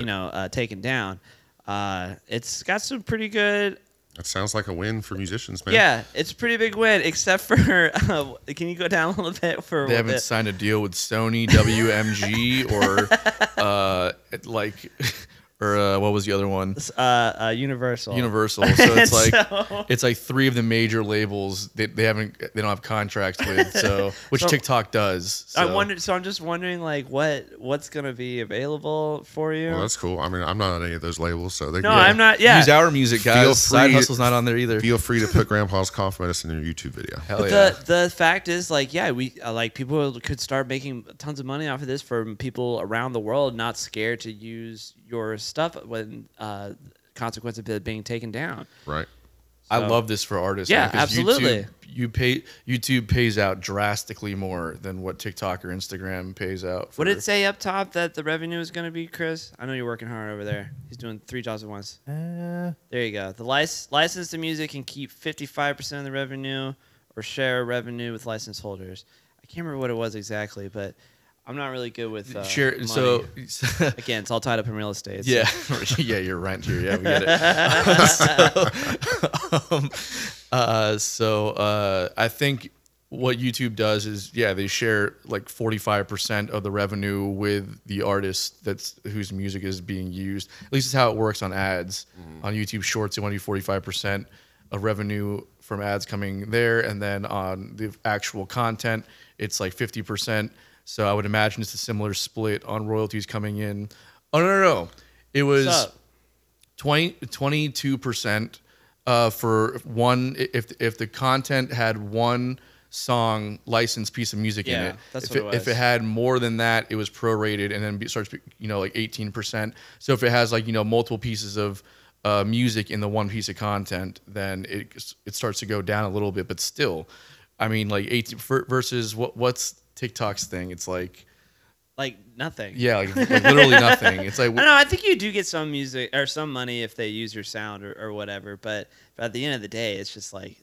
you know uh, taken down. Uh, it's got some pretty good That sounds like a win for musicians, man. Yeah, it's a pretty big win, except for. Uh, can you go down a little bit for They what haven't the- signed a deal with Sony, WMG, or uh, like, or uh, what was the other one? uh, uh, Universal? Universal. So it's like So- it's like three of the major labels they, they haven't they don't have contracts with. So which So- TikTok does. So. I wonder. So I'm just wondering, like, what what's gonna be available for you? Well, that's cool. I mean, I'm not on any of those labels, so they no, can I'm not. Yeah, Use our music, Feel guys. Side free- Hustle's not on there either. feel free to put Grandpa's cough medicine in your YouTube video. Hell But yeah. the the fact is, like, yeah, we uh, like people could start making tons of money off of this from people around the world, not scared to use your stuff when uh, consequence of it being taken down. Right. I love this for artists. Yeah, man, 'cause absolutely. YouTube, you pay YouTube pays out drastically more than what TikTok or Instagram pays out. For, What did it say up top that the revenue is going to be, Chris? I know you're working hard over there. He's doing three jobs at once. Uh, There you go. The lic- license to music can keep 55% of the revenue or share revenue with license holders. I can't remember what it was exactly, but I'm not really good with uh, Share. money. So again, it's all tied up in real estate. so- yeah, yeah, you're rent here. Yeah, we get it. so, um, uh, so uh, I think what YouTube does is, yeah, they share like 45% of the revenue with the artist that's whose music is being used. At least it's how it works on ads. On YouTube Shorts, they want to do 45% of revenue from ads coming there, and then on the actual content, it's like 50%. So I would imagine it's a similar split on royalties coming in. Oh no, no, no. It was What's up? 22 percent uh, for one if if the content had one song licensed piece of music in Yeah, it. that's if what it If was. it had more than that, it was prorated and then starts you know like 18 percent. So if it has like you know multiple pieces of uh, music in the one piece of content, then it it starts to go down a little bit. But still, I mean like 18 ver- versus what what's TikTok's thing? It's like Like nothing. yeah, like, like literally nothing. It's like I know. I think you do get some music or some money if they use your sound or, or whatever. But, but at the end of the day, it's just like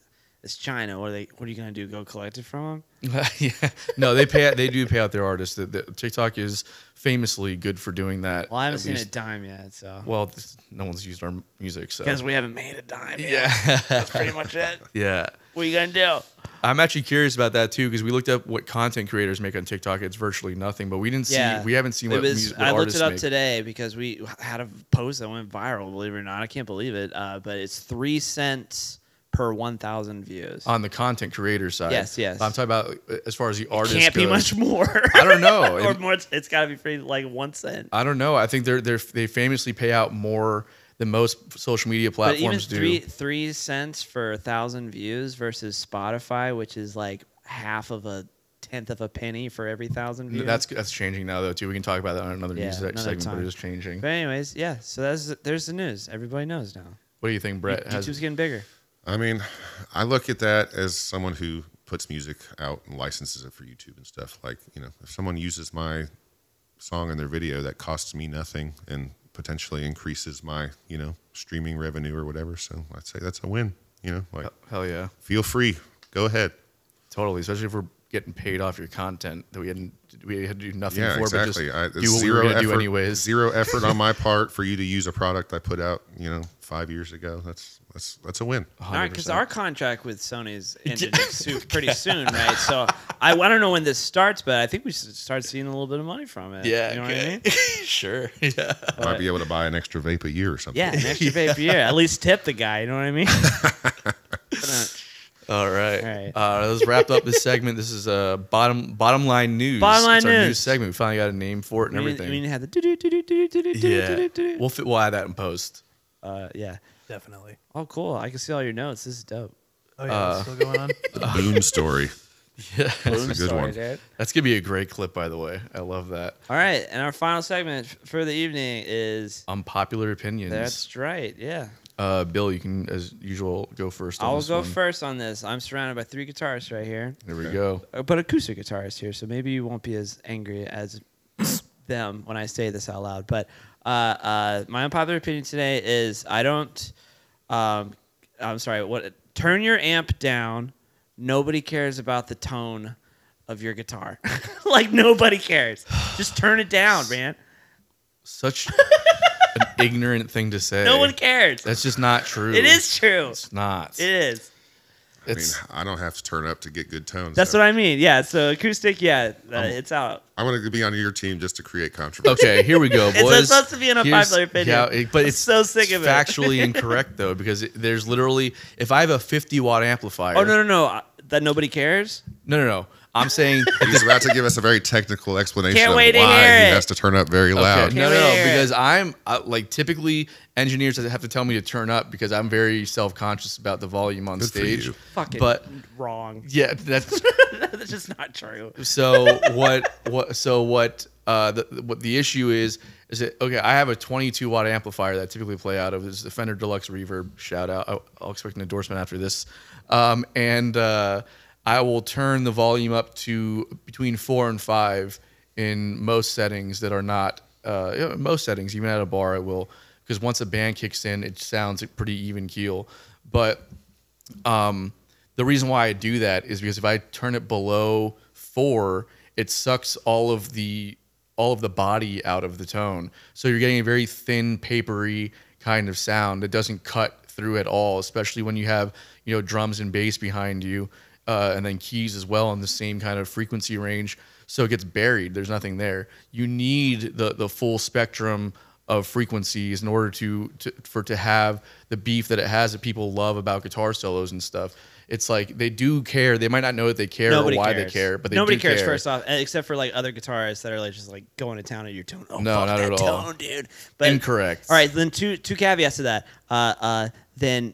it's China. What are they? What are you gonna do? Go collect it from them? yeah. No, they pay. They do pay out their artists. The, the, TikTok is famously good for doing that. Well, I haven't seen least- a dime yet. So Well, this, no one's used our music, so because we haven't made a dime. Yet. yeah, That's pretty much it. yeah. What are you gonna do? I'm actually curious about that too because we looked up what content creators make on TikTok. It's virtually nothing, but we didn't see. Yeah, We haven't seen what, it was. music, what I looked it up make. today because we had a post that went viral. Believe it or not, I can't believe it. Uh, but it's three cents per one thousand views. on the content creator side. Yes, yes. I'm talking about uh, as far as the artist. Can't be goes. much more. I don't know. or more. It's, got to be free, like one cent. I don't know. I think they're they're they famously pay out more than most social media But even platforms do. three three cents for a thousand views versus Spotify, which is like half of a tenth of a penny for every thousand views. That's that's changing now though too. We can talk about that on another Yeah, news another segment, but time. it is changing. But anyways, yeah. So that's there's the news. Everybody knows now. What do you think, Brett? Has, YouTube's getting bigger. I mean, I look at that as someone who puts music out and licenses it for YouTube and stuff. Like, you know, if someone uses my song in their video, that costs me nothing and potentially increases my, you know, streaming revenue or whatever. So I'd say that's a win. You know, like hell yeah, feel free, go ahead. totally. Especially if we're getting paid off your content that we hadn't we had to do nothing Yeah, for, exactly. but I, just do what we were gonna do anyways. Zero effort on my part for you to use a product I put out, you know, five years ago. That's that's that's a win. All right, because our contract with Sony's is ended pretty soon, right? So I, I don't know when this starts, but I think we should start seeing a little bit of money from it. Yeah, you know what I mean? sure. Yeah. Might be able to buy an extra vape a year or something. Yeah, an extra vape a year. At least tip the guy. You know what I mean? All right. All right. Uh, let's wrap up this segment. This is uh, bottom bottom line news. Bottom line it's our news. news segment. We finally got a name for it and we, everything. we need to have the do do do do do do do yeah. do do. We'll fit, we'll add that in post. Uh, yeah. definitely. Oh, cool. I can see all your notes. This is dope. Oh yeah, Uh, still going on. The Boone story. Yeah. That's a good Sorry, one. dude. That's gonna be a great clip, by the way. I love that. All right, and our final segment f- for the evening is. Unpopular opinions. That's right. Yeah. Uh, Bill, you can, as usual, go first. on I'll this go one. first on this. I'm surrounded by three guitarists right here. There we go. Uh, but acoustic guitarists here, so maybe you won't be as angry as them when I say this out loud. But uh, uh, my unpopular opinion today is I don't. Um, I'm sorry. What? Turn your amp down. Nobody cares about the tone of your guitar. like nobody cares. Just turn it down, man. Such ignorant thing to say. No one cares. That's just not true. It is true. It's not. It is. I mean, I don't have to turn up to get good tones. That's so what I mean. Yeah. So acoustic, yeah, uh, it's out. I'm going to be on your team just to create controversy. okay. Here we go, It's boys. supposed to be an Here's- unpopular opinion. Yeah, it- but I'm it's so sick of it. factually incorrect though because it, there's literally if I have a 50 watt amplifier. Oh no no no! uh, That nobody cares. no, no, no. I'm saying He's about to give us a very technical explanation Can't of wait to why hear he it. has to turn up very loud. Okay. No, no, no. wait Because. I'm uh, like typically engineers have to tell me to turn up because I'm very self conscious about the volume on Good for stage. you. Fucking But wrong. yeah, that's That's just not true. so what what so what uh the what the issue is is that okay i have a 22 watt amplifier that I typically play out of this is the fender deluxe reverb shout out I'll, I'll expect an endorsement after this um and uh i will turn the volume up to between four and five in most settings that are not uh most settings even at a bar i will because once a band kicks in it sounds pretty even keel but um, the reason why I do that is because if I turn it below four, it sucks all of the all of the body out of the tone. So you're getting a very thin, papery kind of sound that doesn't cut through at all, especially when you have you know drums and bass behind you, uh, and then keys as well in the same kind of frequency range. So it gets buried. There's nothing there. You need the the full spectrum of frequencies in order to, to for to have the beef that it has that people love about guitar solos and stuff. It's like they do care. They might not know that they care Nobody or why cares. they care, but they nobody do cares. care. First off, except for like other guitarists that are like just like going to town at your tone. Oh, No, fuck not at all. Tone, dude. But Incorrect. All right, then two two caveats to that. Uh, uh, then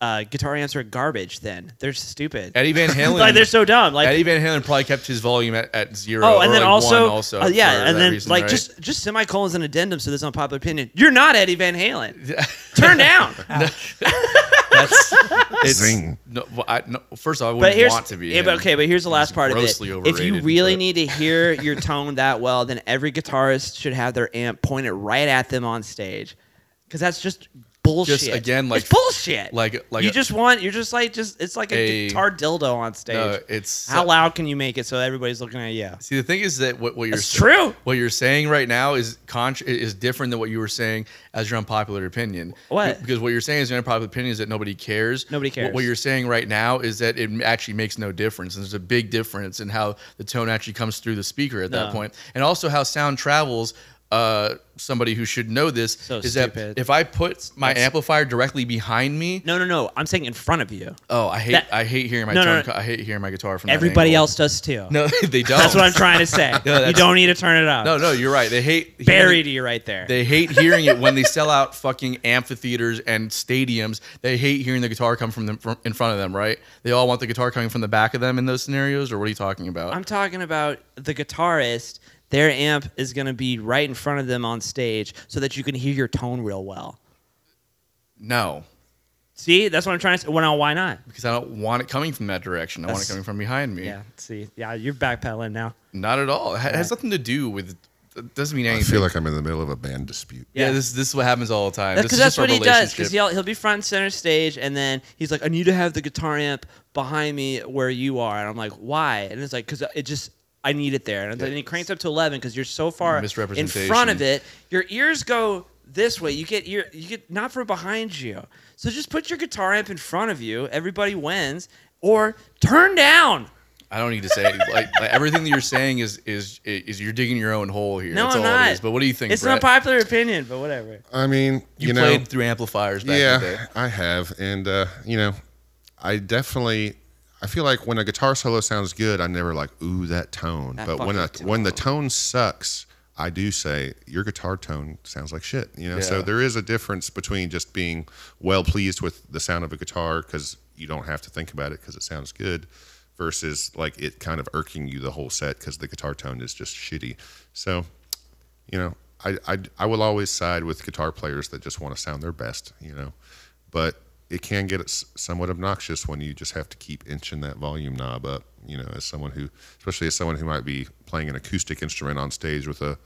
uh, guitar amps are garbage. Then they're stupid. Eddie Van Halen. like they're so dumb. Like Eddie Van Halen probably kept his volume at, at zero. Oh, and or then like also, one also uh, yeah, and then reason, like right? just just semicolons and addendums to this unpopular opinion. You're not Eddie Van Halen. Turn down. that's it's Zing. no, I, no. First of all, I wouldn't here's want to be. yeah, but okay, but here's the last part of it. If you really but- need to hear your tone that well, then every guitarist should have their amp pointed right at them on stage, because that's just bullshit. again, like- it's bullshit. like- like you a- just want you're just like just it's like a, A- guitar dildo on stage. No, it's How loud can you make it so everybody's looking at you? See, the thing is that what, what you're sa- true. What you're saying right now is contra- is different than what you were saying as your unpopular opinion. What? Because what you're saying is your unpopular opinion is that nobody cares. Nobody What, cares. what you're saying right now is that it actually makes no difference. And there's a big difference in how the tone actually comes through the speaker at No. that point, and also how sound travels. Uh, somebody who should know this So is stupid. that if I put my That's- amplifier directly behind me, No, no, no. I'm saying in front of you. oh, I hate That- I hate hearing my No, no, tone. no. co- I hate hearing my guitar from that Everybody angle. else does too. No, they don't. That's what I'm trying to say. you that's- don't need to turn it up. No, no, you're right. They hate Buried you right there. They hate hearing it when they sell out fucking amphitheaters and stadiums. They hate hearing the guitar come from them from in front of them, right? They all want the guitar coming from the back of them in those scenarios, or what are you talking about? I'm talking about the guitarist. Their amp is going to be right in front of them on stage so that you can hear your tone real well. no, See, that's what I'm trying to say. Well, now, why not? because I don't want it coming from that direction. I want it That's- coming from behind me. Yeah, see, yeah, you're backpedaling now. Not at all. It ha- has nothing to do with. It doesn't mean I anything. feel like I'm in the middle of a band dispute. yeah, Yeah. this this is what happens all the time. That's This because is that's just our what he does. Because relationship. he'll he'll be front and center stage, and then he's like, "I need to have the guitar amp behind me where you are," and I'm like, "Why?" And it's like, "Cause it just I need it there." And then he cranks up to eleven because you're so far in front of it. Your ears go this way. You get ear you get not from behind you. So just put your guitar amp in front of you. Everybody wins. Or turn down. I don't need to say like, like everything that you're saying is is is you're digging your own hole here. No, That's I'm all not. it is. But what do you think? It's Brett? an unpopular opinion, but whatever. I mean, You, you, know, played through amplifiers back in the day. yeah, I have, and uh, you know, I definitely. I feel like when a guitar solo sounds good, I'm never like, "Ooh, that tone." That but when a, fucking when the tone sucks, I do say your guitar tone sounds like shit. You know, so there is a difference between just being well pleased with the sound of a guitar because you don't have to think about it because it sounds good, versus like it kind of irking you the whole set because the guitar tone is just shitty. So, you know, I, I, I will always side with guitar players that just want to sound their best, you know, but it can get somewhat obnoxious when you just have to keep inching that volume knob up, you know, as someone who, especially as someone who might be playing an acoustic instrument on stage with a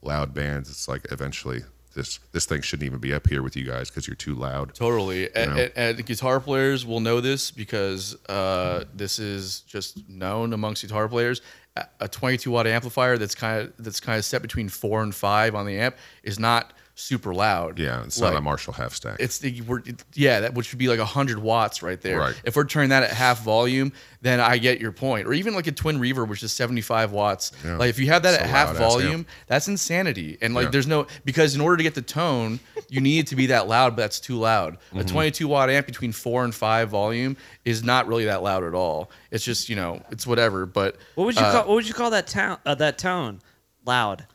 loud band. It's like eventually this, this thing shouldn't even be up here with you guys because you're too loud. Totally. And, know? and, and guitar players will know this because uh, this is just known amongst guitar players. A- A 22 watt amplifier that's kind of that's kind of set between four and five on the amp is not super loud. Yeah, it's Like, not a Marshall half stack. It's the we're, it- yeah, that which would be like hundred watts right there. Right. If we're turning that at half volume, then I get your point. Or even like a twin reverb, which is seventy five watts. Yeah. Like if you have that It's at half loud-ass volume, that's insanity. And like Yeah. there's no because in order to get the tone, you need it to be that loud, but that's too loud. Mm-hmm. A twenty two watt amp between four and five volume is not really that loud at all. It's just you know it's whatever. But What would you uh, call what would you call that town uh, that tone? Loud.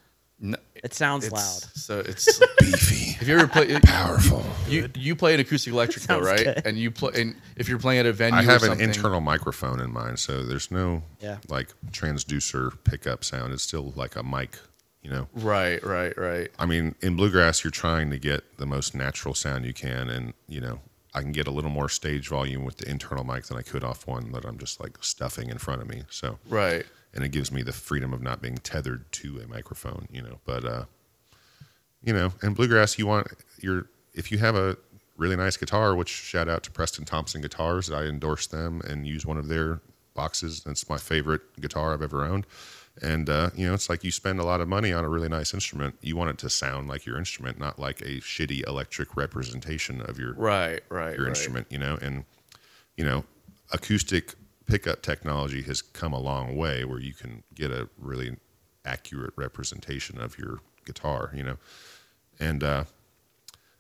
N- It sounds it's- loud. So it's beefy, if you ever play powerful. You you play an acoustic electric though, Sounds right? good. And you play and if you're playing at a venue, I have or an something, internal microphone in mine, so there's no Yeah. like transducer pickup sound. It's still like a mic, you know. Right, right, right. I mean, in bluegrass, you're trying to get the most natural sound you can, and you know, I can get a little more stage volume with the internal mic than I could off one that I'm just like stuffing in front of me. So, Right. And it gives me the freedom of not being tethered to a microphone, you know. But, uh, you know, in bluegrass, you want your if you have a really nice guitar, which shout out to Preston Thompson Guitars, I endorse them and use one of their boxes. That's my favorite guitar I've ever owned. And uh, you know, it's like you spend a lot of money on a really nice instrument. You want it to sound like your instrument, not like a shitty electric representation of your Right, right, your right. instrument, you know, and you know, acoustic pickup technology has come a long way where you can get a really accurate representation of your guitar, you know, and uh,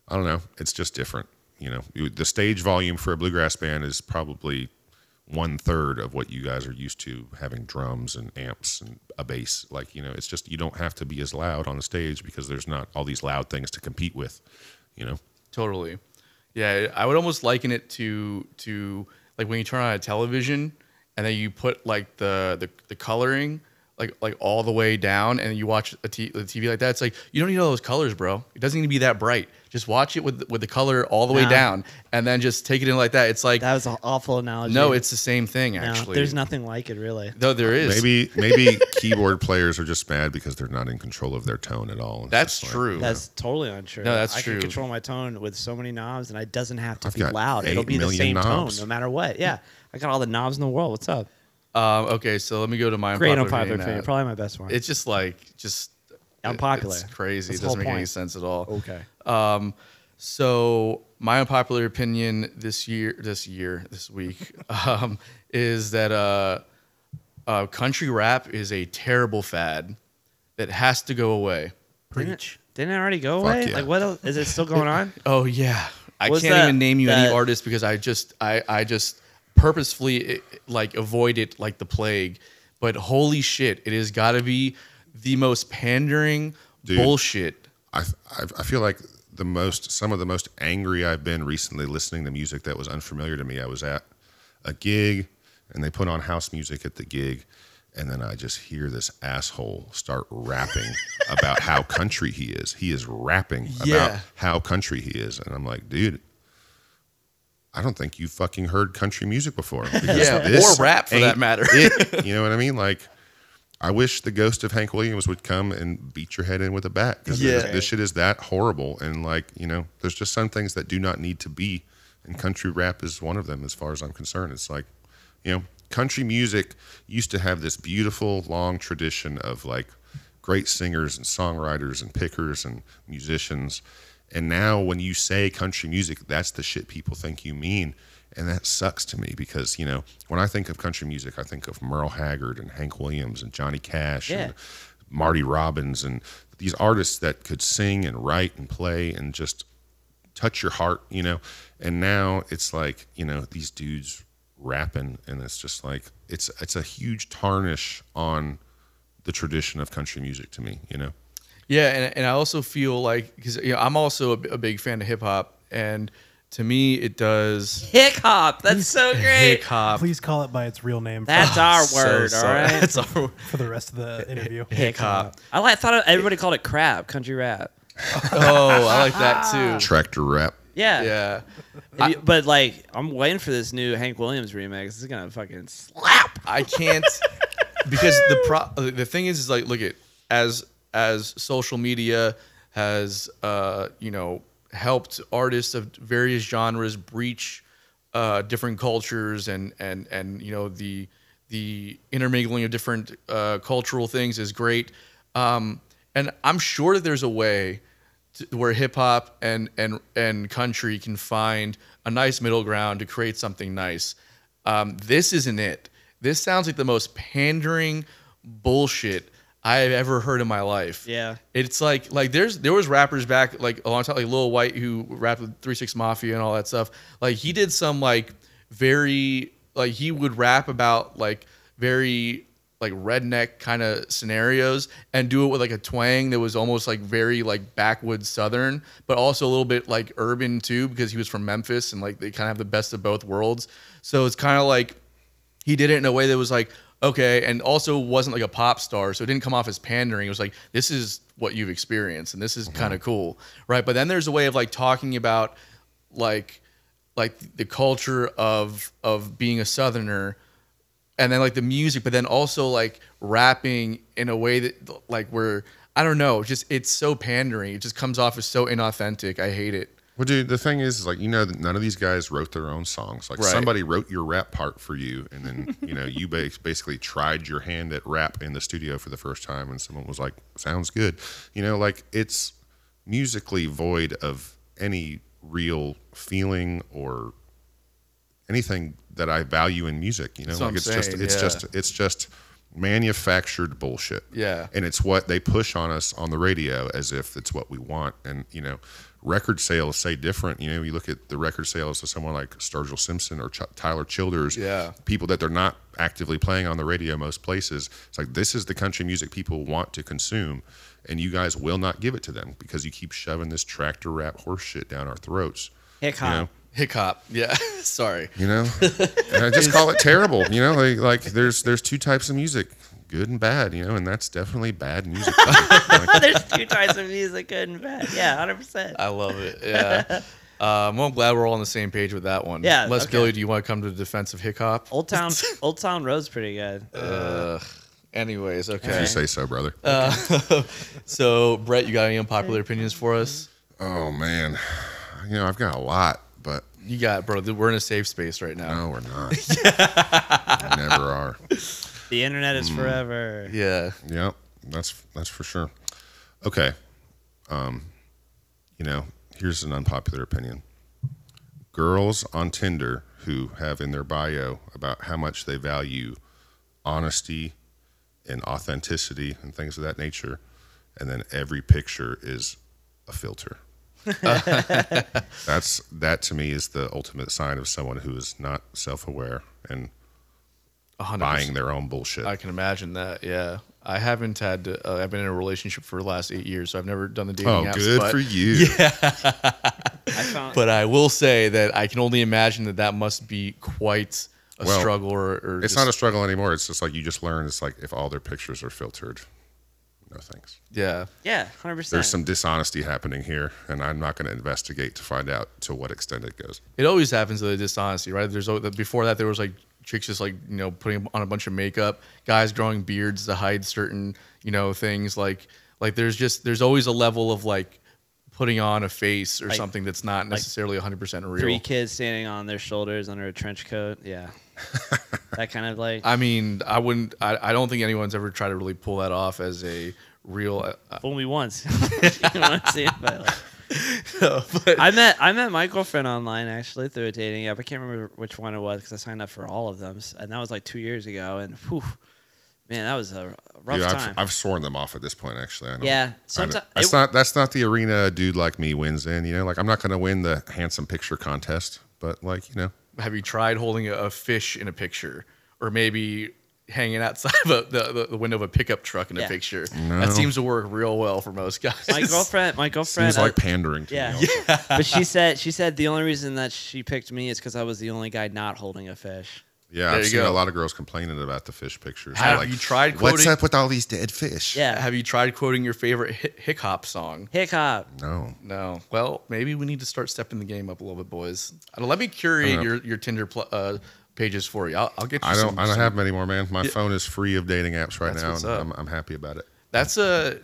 I don't know, it's just different, you know. The stage volume for a bluegrass band is probably one third of what you guys are used to having drums and amps and a bass. Like, you know, it's just you don't have to be as loud on the stage because there's not all these loud things to compete with, you know. Totally. Yeah, I would almost liken it to to like when you turn on a television and then you put like the the, the coloring like like all the way down and you watch a t- the TV like that. It's like you don't need all those colors, bro. It doesn't need to be that bright. Just watch it with with the color all the way Nah. down and then just take it in like that. It's like That was an awful analogy. no, it's the same thing No, actually. there's nothing like it really. No, there is. Maybe maybe keyboard players are just mad because they're not in control of their tone at all. It's That's just like, true. That's totally untrue. No, that's I true. can control my tone with so many knobs, and it doesn't have to I've be got loud. It'll eight be the million same knobs. tone no matter what. Yeah, I got all the knobs in the world. What's up? Um, okay, so let me go to my Great unpopular unpopular opinion opinion. now. Probably my best one. It's just like just Unpopular. It's crazy. That's it doesn't make any sense at all. okay. Um, so my unpopular opinion this year, this year, this week, um, is that uh, uh, country rap is a terrible fad that has to go away. Didn't it, didn't it already go Fuck away? yeah. Like what else? Is it still going on? Oh yeah, I Was can't that- even name you any that- artists because I just I I just purposefully eh, like avoid it like the plague. But holy shit, it has got to be the most pandering Dude. bullshit. I, I I feel like the most some of the most angry I've been recently listening to music that was unfamiliar to me. I was at a gig and they put on house music at the gig and then I just hear this asshole start rapping about how country he is. He is rapping about how country he is and I'm like, dude, I don't think you fucking heard country music before. Yeah, this or rap for that matter. it. You know what I mean? Like, I wish the ghost of Hank Williams would come and beat your head in with a bat because Yeah. this shit is that horrible. And like, you know, there's just some things that do not need to be, and country rap is one of them. As far as I'm concerned, it's like, you know, country music used to have this beautiful long tradition of like great singers and songwriters and pickers and musicians. And now when you say country music, that's the shit people think you mean. And that sucks to me because, you know, when I think of country music, I think of Merle Haggard and Hank Williams and Johnny Cash Yeah. and Marty Robbins and these artists that could sing and write and play and just touch your heart, you know. And now it's like, you know, these dudes rapping and it's just like it's it's a huge tarnish on the tradition of country music to me, you know. Yeah, and, and I also feel like because you know, I'm also a, a big fan of hip hop, and to me it does Hick hop. That's so great. hip hop. Please call it by its real name for, That's our So word. all sorry. right. That's our for the rest of the interview. hip hop. I like thought everybody called it crap, country rap. Oh, I like that too. Tractor rap. Yeah. Yeah, And you- but like, I'm waiting for this new Hank Williams remix. It's gonna fucking slap. I can't because the pro the thing is is like look at as as social media has uh you know helped artists of various genres breach uh different cultures and and and you know the the intermingling of different uh cultural things is great um and I'm sure that there's a way t- where hip hop and and and country can find a nice middle ground to create something nice. Um, this isn't it. This sounds like the most pandering bullshit I have ever heard in my life. Yeah. It's like like there's there was rappers back like a long time like Lil Wyte who rapped with Three Six Mafia and all that stuff. Like he did some like very like he would rap about like very like redneck kind of scenarios and do it with like a twang that was almost like very like backwoods southern, but also a little bit like urban too because he was from Memphis and like they kind of have the best of both worlds. So it's kind of like he did it in a way that was like okay and also wasn't like a pop star so it didn't come off as pandering. It was like this is what you've experienced and this is kind of cool right? But then there's a way of like talking about like like the culture of of being a southerner and then like the music but then also like rapping in a way that like we're i don't know just it's so pandering. It just comes off as so inauthentic. I hate it Well, dude, the thing is, is like you know, that none of these guys wrote their own songs. Like Right. somebody wrote your rap part for you, and then you know you bas- basically tried your hand at rap in the studio for the first time, and someone was like, "Sounds good," you know, like it's musically void of any real feeling or anything that I value in music. You know, That's what like I'm it's just saying, it's yeah. just it's just manufactured bullshit. Yeah. And it's what they push on us on the radio as if it's what we want. And, you know, record sales say different. You know, you look at the record sales of someone like Sturgill Simpson or Ch- Tyler Childers, Yeah. people that they're not actively playing on the radio most places. It's like, this is the country music people want to consume. And you guys will not give it to them because you keep shoving this tractor rap horse shit down our throats. Hick You know? hop. hip hop yeah sorry you know and i just call it terrible you know like like there's there's two types of music good and bad you know and that's definitely bad music Like, There's two types of music, good and bad. Yeah, hundred percent. I love it. Yeah. um, well, I'm glad we're all on the same page with that one. Yeah, Les okay. Billy, do you want to come to the defense of hip hop? Old Town, Old Town Road's pretty good. Uh, anyways, if okay. you say so brother So, Brett, you got any unpopular opinions for us? oh man you know i've got a lot but You got, bro. We're in a safe space right now. no we're not never are The internet Mm. is forever. Yeah. Yep, that's that's for sure. Okay, um, you know, here's an unpopular opinion. Girls on Tinder who have in their bio about how much they value honesty and authenticity and things of that nature, and then every picture is a filter. that's that to me is the ultimate sign of someone who is not self-aware and A hundred buying their own bullshit. I can imagine that. Yeah. I haven't had. To, uh, I've been in a relationship for the last eight years, so I've never done the dating oh, apps. good but, for you. I found But I will say that I can only imagine that that must be quite a Well, struggle. Or, or It's just- not a struggle anymore. It's just like you just learn. It's like if all their pictures are filtered, no thanks. Yeah. yeah, hundred percent. There's some dishonesty happening here, and I'm not going to investigate to find out to what extent it goes. It always happens with the dishonesty, right? There's before that there was like chicks just like you know putting on a bunch of makeup, guys growing beards to hide certain you know things. Like like there's just there's always a level of like putting on a face or Like- something that's not necessarily 100 percent real. Three kids standing on their shoulders under a trench coat. Yeah, that kind of like I mean, I wouldn't. I, I don't think anyone's ever tried to really pull that off as a real. Uh, fool me once. you want to see it, but like, but I met I met my girlfriend online actually through a dating app. I can't remember which one it was because I signed up for all of them, and that was like two years ago. And whew, man, that was a rough Yeah, time. I've, I've sworn them off at this point. Actually, I don't, Yeah, I don't- that's it- not that's not the arena a dude like me wins in. You know, like I'm not going to win the handsome picture contest, but like you know, have you tried holding a, a fish in a picture, or maybe hanging outside of a, the, the the window of a pickup truck in a Yeah. picture? No. That seems to work real well for most guys. my girlfriend, my girlfriend, seems like uh, pandering to yeah. me. also. but she said she said the only reason that she picked me is because I was the only guy not holding a fish. Yeah, There I've you seen go. a lot of girls complaining about the fish pictures. Have They're you tried What's quoting- up with all these dead fish? Yeah, Have you tried quoting your favorite hi- hick hop song? hick hop. No. No. Well, maybe we need to start stepping the game up a little bit, boys. Uh, Let me curate I don't know. your your Tinder pl- uh, pages for you. I'll, I'll get you. I don't. some- I don't some- have them anymore, man. My phone is free of dating apps right That's now, what's and up. I'm, I'm happy about it. That's a.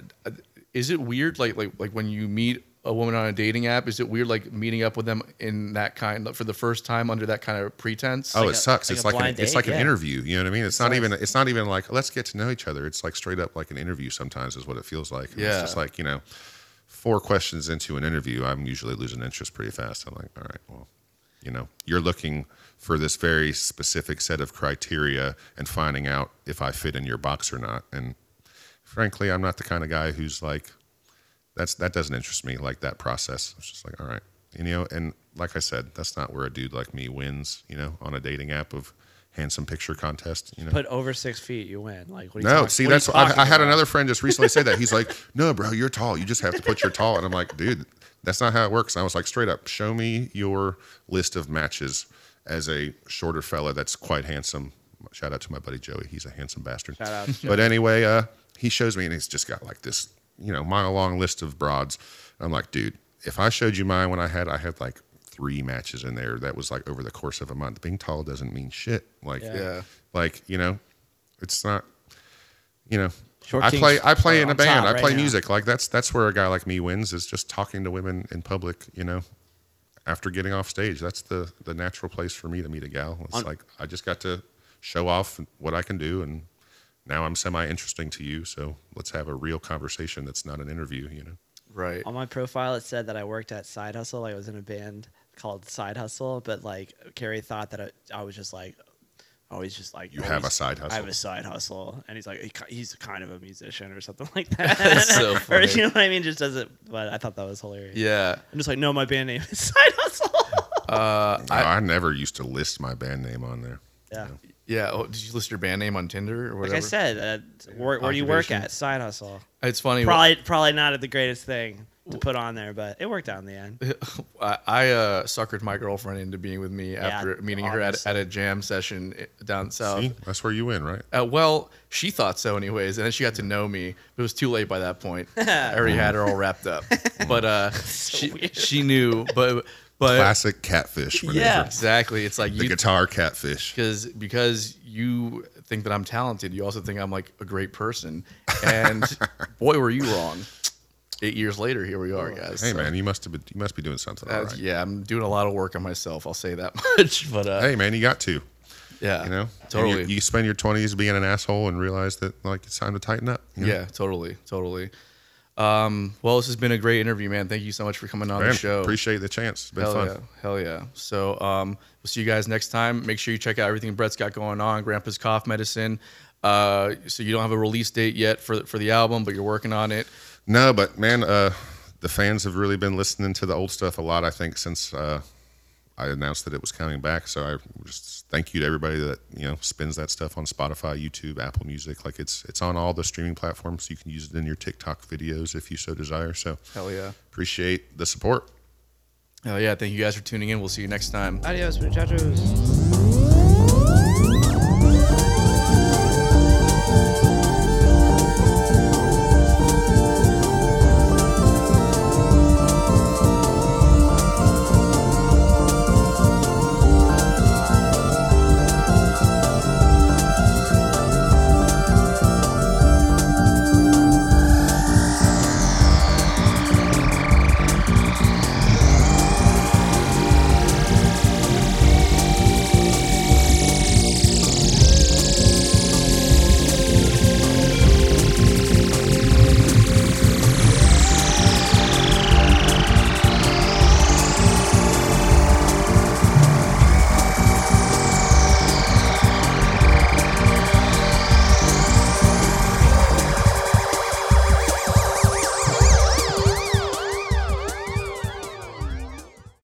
Is it weird, like like like when you meet a woman on a dating app? Is it weird, like meeting up with them in that kind for the first time under that kind of pretense? Oh, like it a- sucks. like it's like an, blind it's date, like an interview. You know what I mean? It's not like- even. It's not even like let's get to know each other. It's like straight up like an interview. Sometimes is what it feels like. And Yeah. It's just like you know, four questions into an interview, I'm usually losing interest pretty fast. I'm like, all right, well, you know, you're looking for this very specific set of criteria and finding out if I fit in your box or not. And frankly, I'm not the kind of guy who's like, that's that doesn't interest me like that process. It's just like, all right, you know, and like I said, that's not where a dude like me wins, you know, on a dating app of handsome picture contest. You know, Put over six feet, you win. Like, what no, talking- see, what that's I, I had about? another friend just recently say that. He's like, "No, bro, you're tall. You just have to put your tall." And I'm like, "Dude, that's not how it works." And I was like, "Straight up, show me your list of matches as a shorter fella that's quite handsome." Shout out to my buddy Joey. He's a handsome bastard. Shout out to But anyway, uh, he shows me, and he's just got like this, you know, mile long list of broads. I'm like, dude, if I showed you mine when I had, I had like three matches in there. That was like over the course of a month. Being tall doesn't mean shit. Like, Yeah. Yeah. like you know, it's not. You know, Short I play. I play in a band. top I right play now. music. Like that's that's where a guy like me wins is just talking to women in public. You know, after getting off stage, that's the the natural place for me to meet a gal. It's On- like I just got to show off what I can do, and now I'm semi interesting to you. So let's have a real conversation. That's not an interview. You know. Right. On my profile, it said that I worked at Side Hustle. Like I was in a band called Side Hustle, but like Carrie thought that I, I was just like, always just like You have a side hustle. I have a side hustle, and he's like, he he's kind of a musician or something like that. That's so or funny. you know what I mean? Just doesn't. But I thought that was hilarious. Yeah. I'm just like, no, my band name is Side Hustle. Uh, No, I, I, never used to list my band name on there. yeah. yeah. Oh, did you list your band name on Tinder or whatever? Like? I said, uh, where, where do you work at? Side Hustle. it's funny. Probably, probably not the greatest thing to put on there, but it worked out in the end. I, I uh, suckered my girlfriend into being with me after meeting her at, at a jam session down south. See, that's where you win, right? Uh, well, she thought so, anyways, and then she got to know me. It was too late by that point. I already had her all wrapped up. But uh, she weird. she knew. But but Classic catfish. Whatever. Yeah. exactly. It's like The you guitar catfish. because because you think that I'm talented, you also think I'm like a great person. And boy, were you wrong. Eight years later, here we are, guys. Hey So, man, you must have been, you must be doing something uh, right. Yeah, I'm doing a lot of work on myself. I'll say that much. But uh, Hey man, you got to. yeah, You know, totally. You, spend your twenties being an asshole and realize that like it's time to tighten up. you know? Yeah, totally, totally. Um, well, this has been a great interview, man. Thank you so much for coming on Man, the show. appreciate the chance. It's been Hell fun. yeah, hell yeah. So um, we'll see you guys next time. Make sure you check out everything Brett's got going on. Grandpa's cough medicine. Uh, so you don't have a release date yet for for the album, but you're working on it. No, but man, uh, the fans have really been listening to the old stuff a lot. I think since uh, I announced that it was coming back. So I just thank you to everybody that you know spins that stuff on Spotify, YouTube, Apple Music. Like it's it's on all the streaming platforms. You can use it in your TikTok videos if you so desire. So Hell yeah, appreciate the support. hell yeah. Thank you guys for tuning in. We'll see you next time. Adios, muchachos.